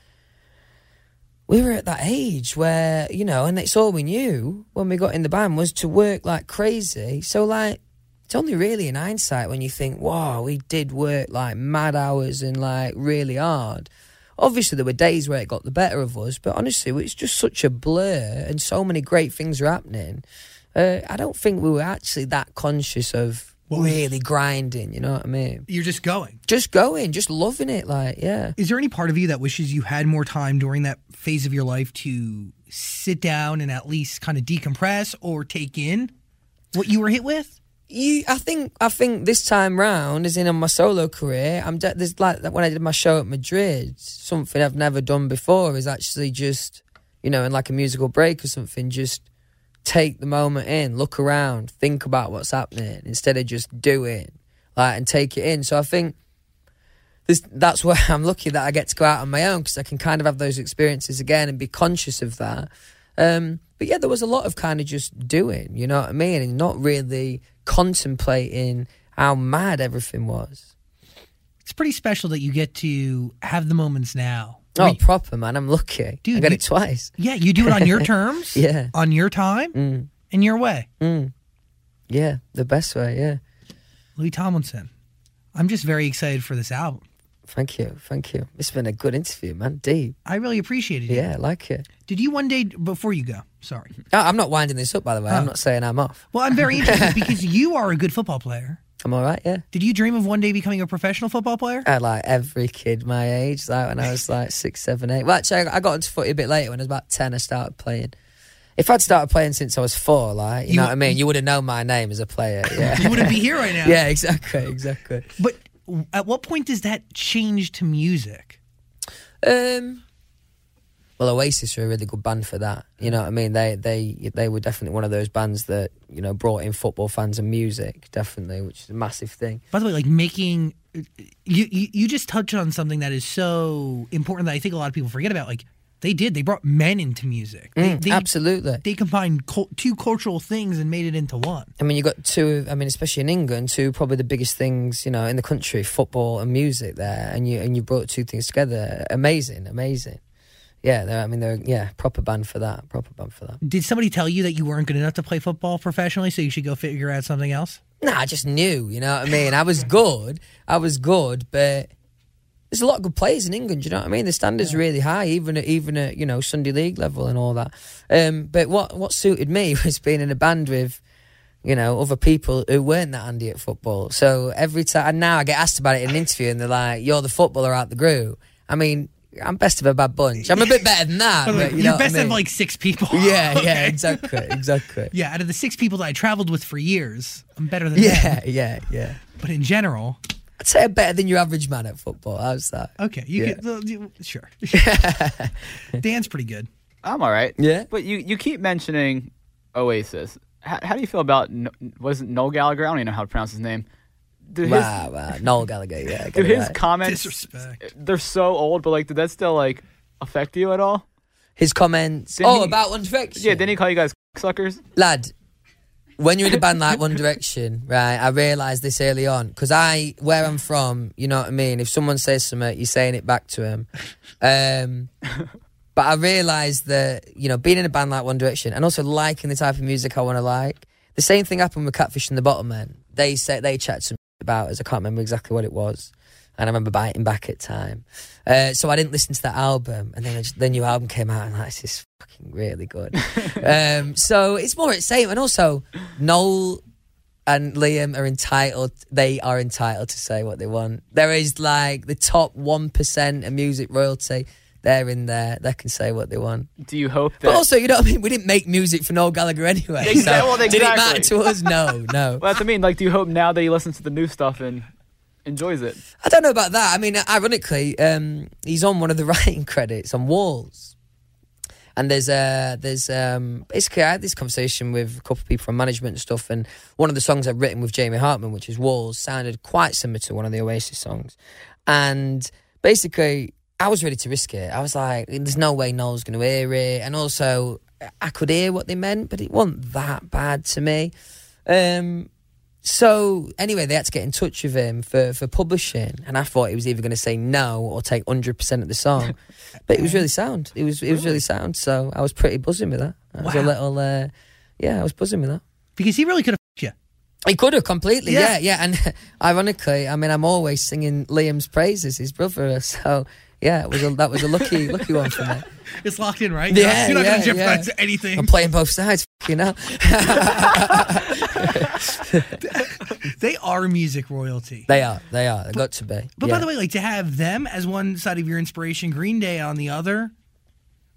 we were at that age where, you know, and it's all we knew when we got in the band was to work like crazy. So, like, it's only really in hindsight when you think, wow, we did work like mad hours and like really hard. Obviously, there were days where it got the better of us, but honestly, it's just such a blur and so many great things are happening. Uh, I don't think we were actually that conscious of really grinding, you know what I mean? You're just going. Just going, just loving it, like, yeah. Is there any part of you that wishes you had more time during that phase of your life to sit down and at least kind of decompress or take in what you were hit with? You, I think, I think this time round, as in on my solo career, I'm de- there's like when I did my show at Madrid, something I've never done before is actually just, you know, in like a musical break or something, just take the moment in, look around, think about what's happening instead of just doing, like, and take it in. So I think this, that's where I'm lucky that I get to go out on my own because I can kind of have those experiences again and be conscious of that. Um, but yeah, there was a lot of kind of just doing, you know what I mean, and not really contemplating how mad everything was. It's pretty special that you get to have the moments now. Oh, Wait, proper man, I'm lucky. I Dude, got you- it twice. yeah, you do it on your terms, Yeah. on your time, Mm, and your way. mm. Yeah, the best way. Yeah. Louis Tomlinson. I'm just very excited for this album. Thank you, thank you. It's been a good interview, man. Deep. I really appreciated it. Yeah, I like it. Did you one day before you go? Sorry. I'm not winding this up, by the way. I'm Oh. not saying I'm off. Well, I'm very interested because you are a good football player. I'm all right. Yeah. Did you dream of one day becoming a professional football player? I like every kid my age, like when I was like six, seven, eight. Well, actually, I got into footy a bit later. When I was about ten, I started playing. If I'd started playing since I was four, like you, You- know what I mean, you would have known my name as a player. Yeah, You wouldn't be here right now. yeah, exactly, exactly. But at what point does that change to music? Um, well, Oasis are a really good band for that. You know what I mean? They they they were definitely one of those bands that you know brought in football fans and music, definitely, which is a massive thing. By the way, like making you, you you just touched on something that is so important that I think a lot of people forget about. Like they did, they brought men into music. They, Mm, they, absolutely. they combined two cultural things and made it into one. I mean, you got two. I mean, especially in England, two probably the biggest things you know in the country: football and music. There, and you and you brought two things together. Amazing, amazing. Yeah, I mean, they're yeah, proper band for that. Proper band for that. Did somebody tell you that you weren't good enough to play football professionally, so you should go figure out something else? Nah, I just knew. You know what I mean? I was good. I was good, but there's a lot of good players in England. You know what I mean? The standards really high, even at even at you know Sunday league level and all that. Um, but what what suited me was being in a band with. You know, other people who weren't that handy at football. So every time, and now I get asked about it in an interview, and they're like, "You're the footballer out the group." I mean, I'm best of a bad bunch. I'm a bit better than that. By the way, but you know you're what I best of mean? like six people. Yeah, yeah, Okay. exactly, exactly. Yeah, out of the six people that I traveled with for years, I'm better than Yeah, them. yeah, yeah. But in general, I'd say I'm better than your average man at football. How's that? okay, you Yeah. could uh, you- sure. Dan's pretty good. I'm all right. Yeah. But you, you keep mentioning Oasis. How, how do you feel about N- was it Noel Gallagher? I don't even know how to pronounce his name. Do his, Wow, wow. Noel Gallagher, yeah. do his right. comments Disrespect. they're so old, but like did that still like affect you at all? His comments. Didn't oh, he- about One Direction. Yeah, didn't he call you guys suckers? Lad, when you're in a band like One Direction, right, I realised this early on because I, where I'm from, you know what I mean? If someone says something, you're saying it back to him. Um, but I realised that, you know, being in a band like One Direction and also liking the type of music I want to like, the same thing happened with Catfish and the Bottlemen They say they chat some about as I can't remember exactly what it was. And I remember biting back at time. Uh, so I didn't listen to that album. And then just, the new album came out and like, this is fucking really good. um, so it's more the same. And also, Noel and Liam are entitled, they are entitled to say what they want. There is like the top 1% of music royalty. They're in there. They can say what they want. Do you hope that But also, you know what I mean? We didn't make music for Noel Gallagher anyway. Exactly- So well, Did it matter to us? No, no. Well, that's what I mean. Like, do you hope now that he listens to the new stuff and enjoys it? I don't know about that. I mean, ironically, um, he's on one of the writing credits on Walls. And there's uh there's um basically I had this conversation with a couple of people from management and stuff, and one of the songs I've written with Jamie Hartman, which is Walls, sounded quite similar to one of the Oasis songs, and basically I was ready to risk it. I was like, there's no way Noel's going to hear it, and also I could hear what they meant, but it wasn't that bad to me. Um, so anyway, they had to get in touch with him for, for publishing, and I thought he was either going to say no or take hundred percent of the song, but it was really sound. It was it was really sound. So I was pretty buzzing with that. I was a Wow. little, uh, yeah, I was buzzing with that. Because he really could have you. He could have completely, Yeah. yeah, yeah. And ironically, I mean, I'm always singing Liam's praises, his brother. So yeah, it was a, that was a lucky lucky one for me. It's locked in, right? Yeah, You're not yeah, going to jeopardize yeah. anything. I'm playing both sides, you know. They are music royalty. they are, they are. They got to be. But by the way, like to have them as one side of your inspiration, Green Day on the other,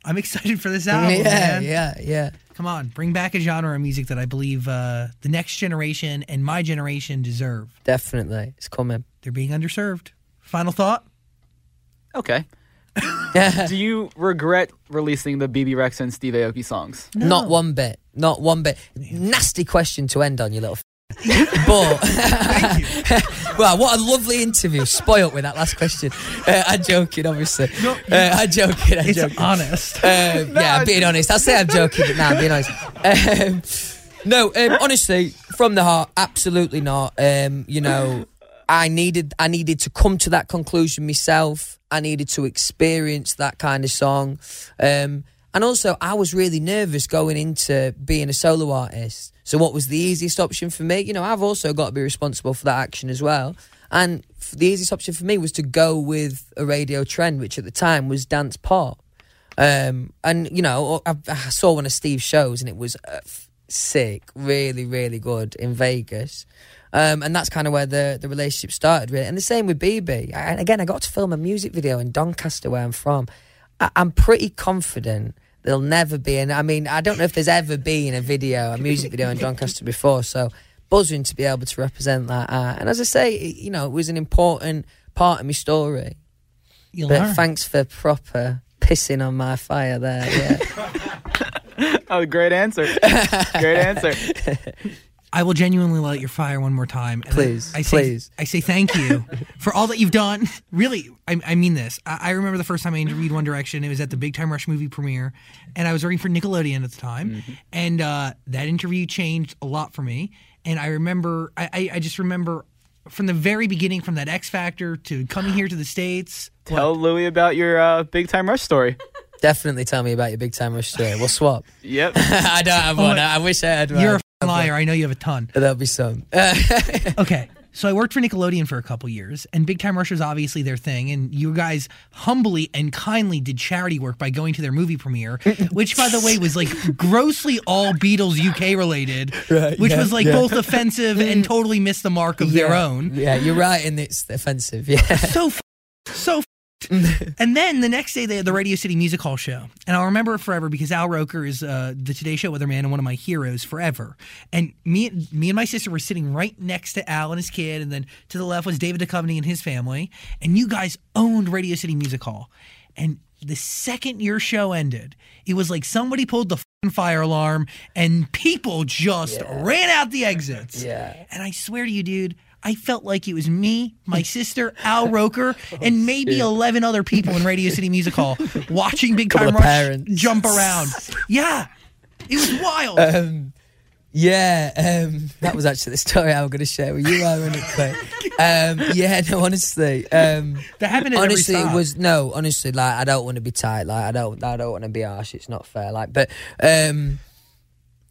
I'm excited for this album, yeah, man. yeah, yeah. Come on, bring back a genre of music that I believe uh, the next generation and my generation deserve. Definitely, it's coming. They're being underserved. Final thought? Okay. Do you regret releasing the Bebe Rexha and Steve Aoki songs? Not one bit. Not one bit. Nasty question to end on, you little. F- but well, what a lovely interview. Spoilt with that last question. Uh, I'm joking, obviously. No, uh, I'm joking. I'm It's joking. honest. Uh, yeah, I'm being honest. I'll say I'm joking, but nah, I'm being honest. Um, no, um, honestly, from the heart, absolutely not. Um, you know, I needed I needed to come to that conclusion myself. I needed to experience that kind of song. Um, and also, I was really nervous going into being a solo artist. So, what was the easiest option for me? You know, I've also got to be responsible for that action as well. And the easiest option for me was to go with a radio trend, which at the time was dance pop. Um, and you know, I, I saw one of Steve's shows, and it was uh, sick, really, really good in Vegas. Um, and that's kind of where the, the relationship started, really. And the same with Bebe. I, and again, I got to film a music video in Doncaster, where I'm from. I, I'm pretty confident there'll never be, and I mean, I don't know if there's ever been a video, a music video in Doncaster before. So buzzing to be able to represent that. Uh, and as I say, it, you know, it was an important part of my story. You'll But learn. thanks for proper pissing on my fire there. Yeah. Oh, great answer. great answer. I will genuinely light your fire one more time. And Please, I, I say, please. I say thank you for all that you've done. Really, I, I mean this. I, I remember the first time I interviewed One Direction. It was at the Big Time Rush movie premiere, and I was working for Nickelodeon at the time. Mm-hmm. And uh, that interview changed a lot for me. And I remember, I, I, I just remember from the very beginning, from that X Factor to coming here to the states. Tell Louis about your uh, big time rush story. Definitely tell me about your big time rush story. We'll swap. Yep. I don't have one. I wish I had one. You're a f***ing liar. I know you have a ton. That'll be some. Okay. So I worked for Nickelodeon for a couple years, and Big Time Rush was obviously their thing. And you guys humbly and kindly did charity work by going to their movie premiere, which, by the way, was like grossly all Beatles UK related, Right, which yeah, was like yeah. both offensive and totally missed the mark of their own. Yeah, you're right, and it's offensive. Yeah. So, f- so. and then the next day they had the Radio City Music Hall show, and I'll remember it forever because Al Roker is uh, the Today Show weatherman and one of my heroes forever. And me, me and my sister were sitting right next to Al and his kid, and then to the left was David Duchovny and his family. And you guys owned Radio City Music Hall, and the second your show ended, it was like somebody pulled the f***ing fire alarm, and people just ran out the exits. Yeah. And I swear to you, dude, I felt like it was me, my sister, Al Roker, and maybe 11 other people in Radio City Music Hall watching Big Time Rush parents. jump around. Yeah. It was wild. Um, yeah, um, that was actually the story I was going to share with you, ironically. Um, yeah, no, honestly. Um, that happened honestly, it was no. Honestly, like I don't want to be tight. Like I don't, I don't want to be harsh. It's not fair. Like, but um,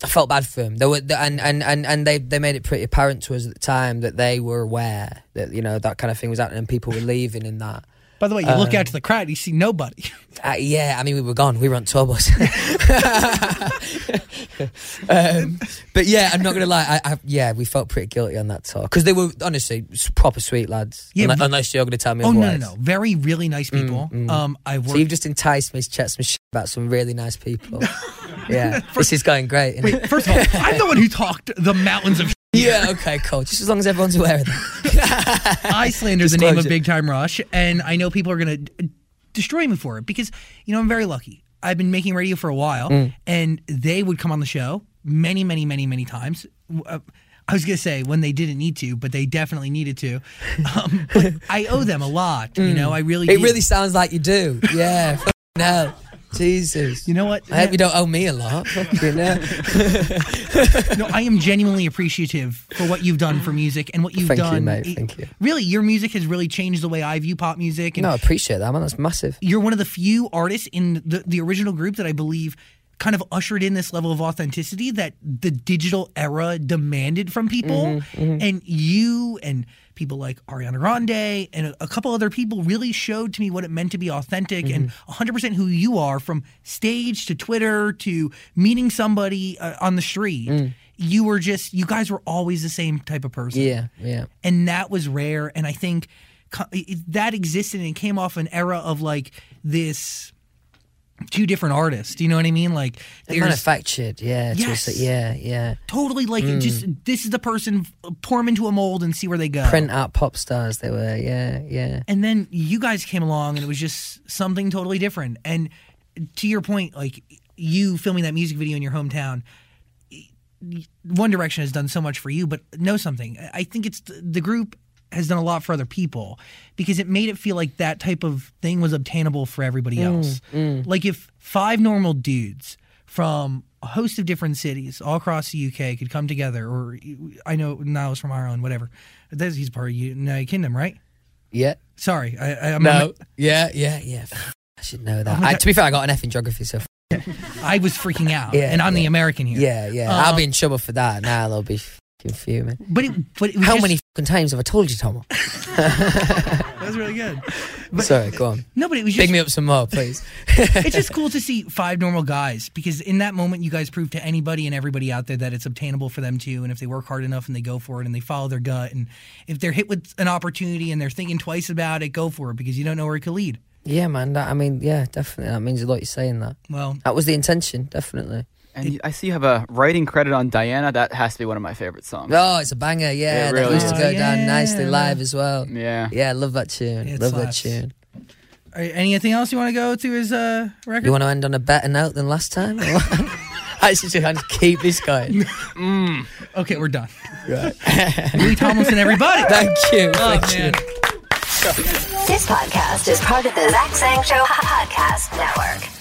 I felt bad for them. They were, and and and and they they made it pretty apparent to us at the time that they were aware that you know that kind of thing was happening and people were leaving and that. By the way, you look out to the crowd, you see nobody. Uh, yeah, I mean, we were gone. We were on tour bus. um, but yeah, I'm not gonna lie. I, I, yeah, we felt pretty guilty on that tour because they were honestly proper sweet lads. Yeah, unless, unless you're gonna tell me Oh, no, no, no. Very, really nice people. Um, I Mm, So you've just enticed me to chat some shit about some really nice people. yeah, this is going great. isn't? First of all, I'm the one who talked the mountains of Yeah, okay, cool. Just as long as everyone's aware of that. I slander the name of Big Time Rush, and I know people are going to destroy me for it because, you know, I'm very lucky. I've been making radio for a while, Mm. and they would come on the show many, many, many, many times. Uh, I was gonna say when they didn't need to, but they definitely needed to. Um, but I owe them a lot. You know, I really. Mm. It really sounds like you do. Yeah. hell. Jesus. You know what? I hope you don't owe me a lot. You know? No, I am genuinely appreciative for what you've done for music and what you've Thank you, done. mate. It- Thank you. Really, your music has really changed the way I view pop music. And No, I appreciate that, man. That's massive. you're one of the few artists in the, the original group that I believe kind of ushered in this level of authenticity that the digital era demanded from people. Mm-hmm, mm-hmm. And you and people like Ariana Grande and a, a couple other people really showed to me what it meant to be authentic and 100% who you are from stage to Twitter to meeting somebody uh, on the street. You were just, you guys were always the same type of person Yeah, yeah. and that was rare and i think co- it- that existed and came off an era of like this two different artists do you know what i mean like They're manufactured. Yeah. to a Yes. yeah, yeah. totally like it hmm. just this is the person uh, pour them into a mold and see where they go Print out pop stars they were. Yeah, yeah. and then you guys came along and it was just something totally different and to your point like you filming that music video in your hometown one direction has done so much for you but know something i think it's the group has done a lot for other people because it made it feel like that type of thing was obtainable for everybody mm, else mm. like if five normal dudes from a host of different cities all across the uk could come together or i know Niall's from ireland whatever That's- he's part of the united kingdom right Yeah. Sorry, I, I, I'm No. Yeah, yeah, yeah. I should know that. Oh I, to be fair, I got an F in geography, so I was freaking out, Yeah, and I'm the. American here. yeah, yeah. I'll be in um, trouble for that. Now they'll be fucking fuming. but it, but it was How just- many fucking times have I told you, Tom? That's really good. Sorry, go on. No, but it was just me up some more, please. it's just cool to see five normal guys because in that moment you guys prove to anybody and everybody out there that it's obtainable for them too and if they work hard enough and they go for it and they follow their gut and if they're hit with an opportunity and they're thinking twice about it go for it because you don't know where it could lead yeah, man. That, I mean, yeah, definitely. That means a lot. You're saying that. well That was the intention, definitely. And you- I see you have a writing credit on Diana. That has to be one of my favorite songs. Oh, it's a banger. Yeah, It that really used to is. go Oh, down yeah. nicely live as well. Yeah. Yeah, I love that tune. It love slaps. that tune. are- anything else you want to go to his uh, record You want to end on a better note than last time? or what? I just trying to keep this going. okay we're done Louis Tomlinson everybody Thank you. oh Thank you. man This podcast is part of the Zach Sang Show Podcast Network.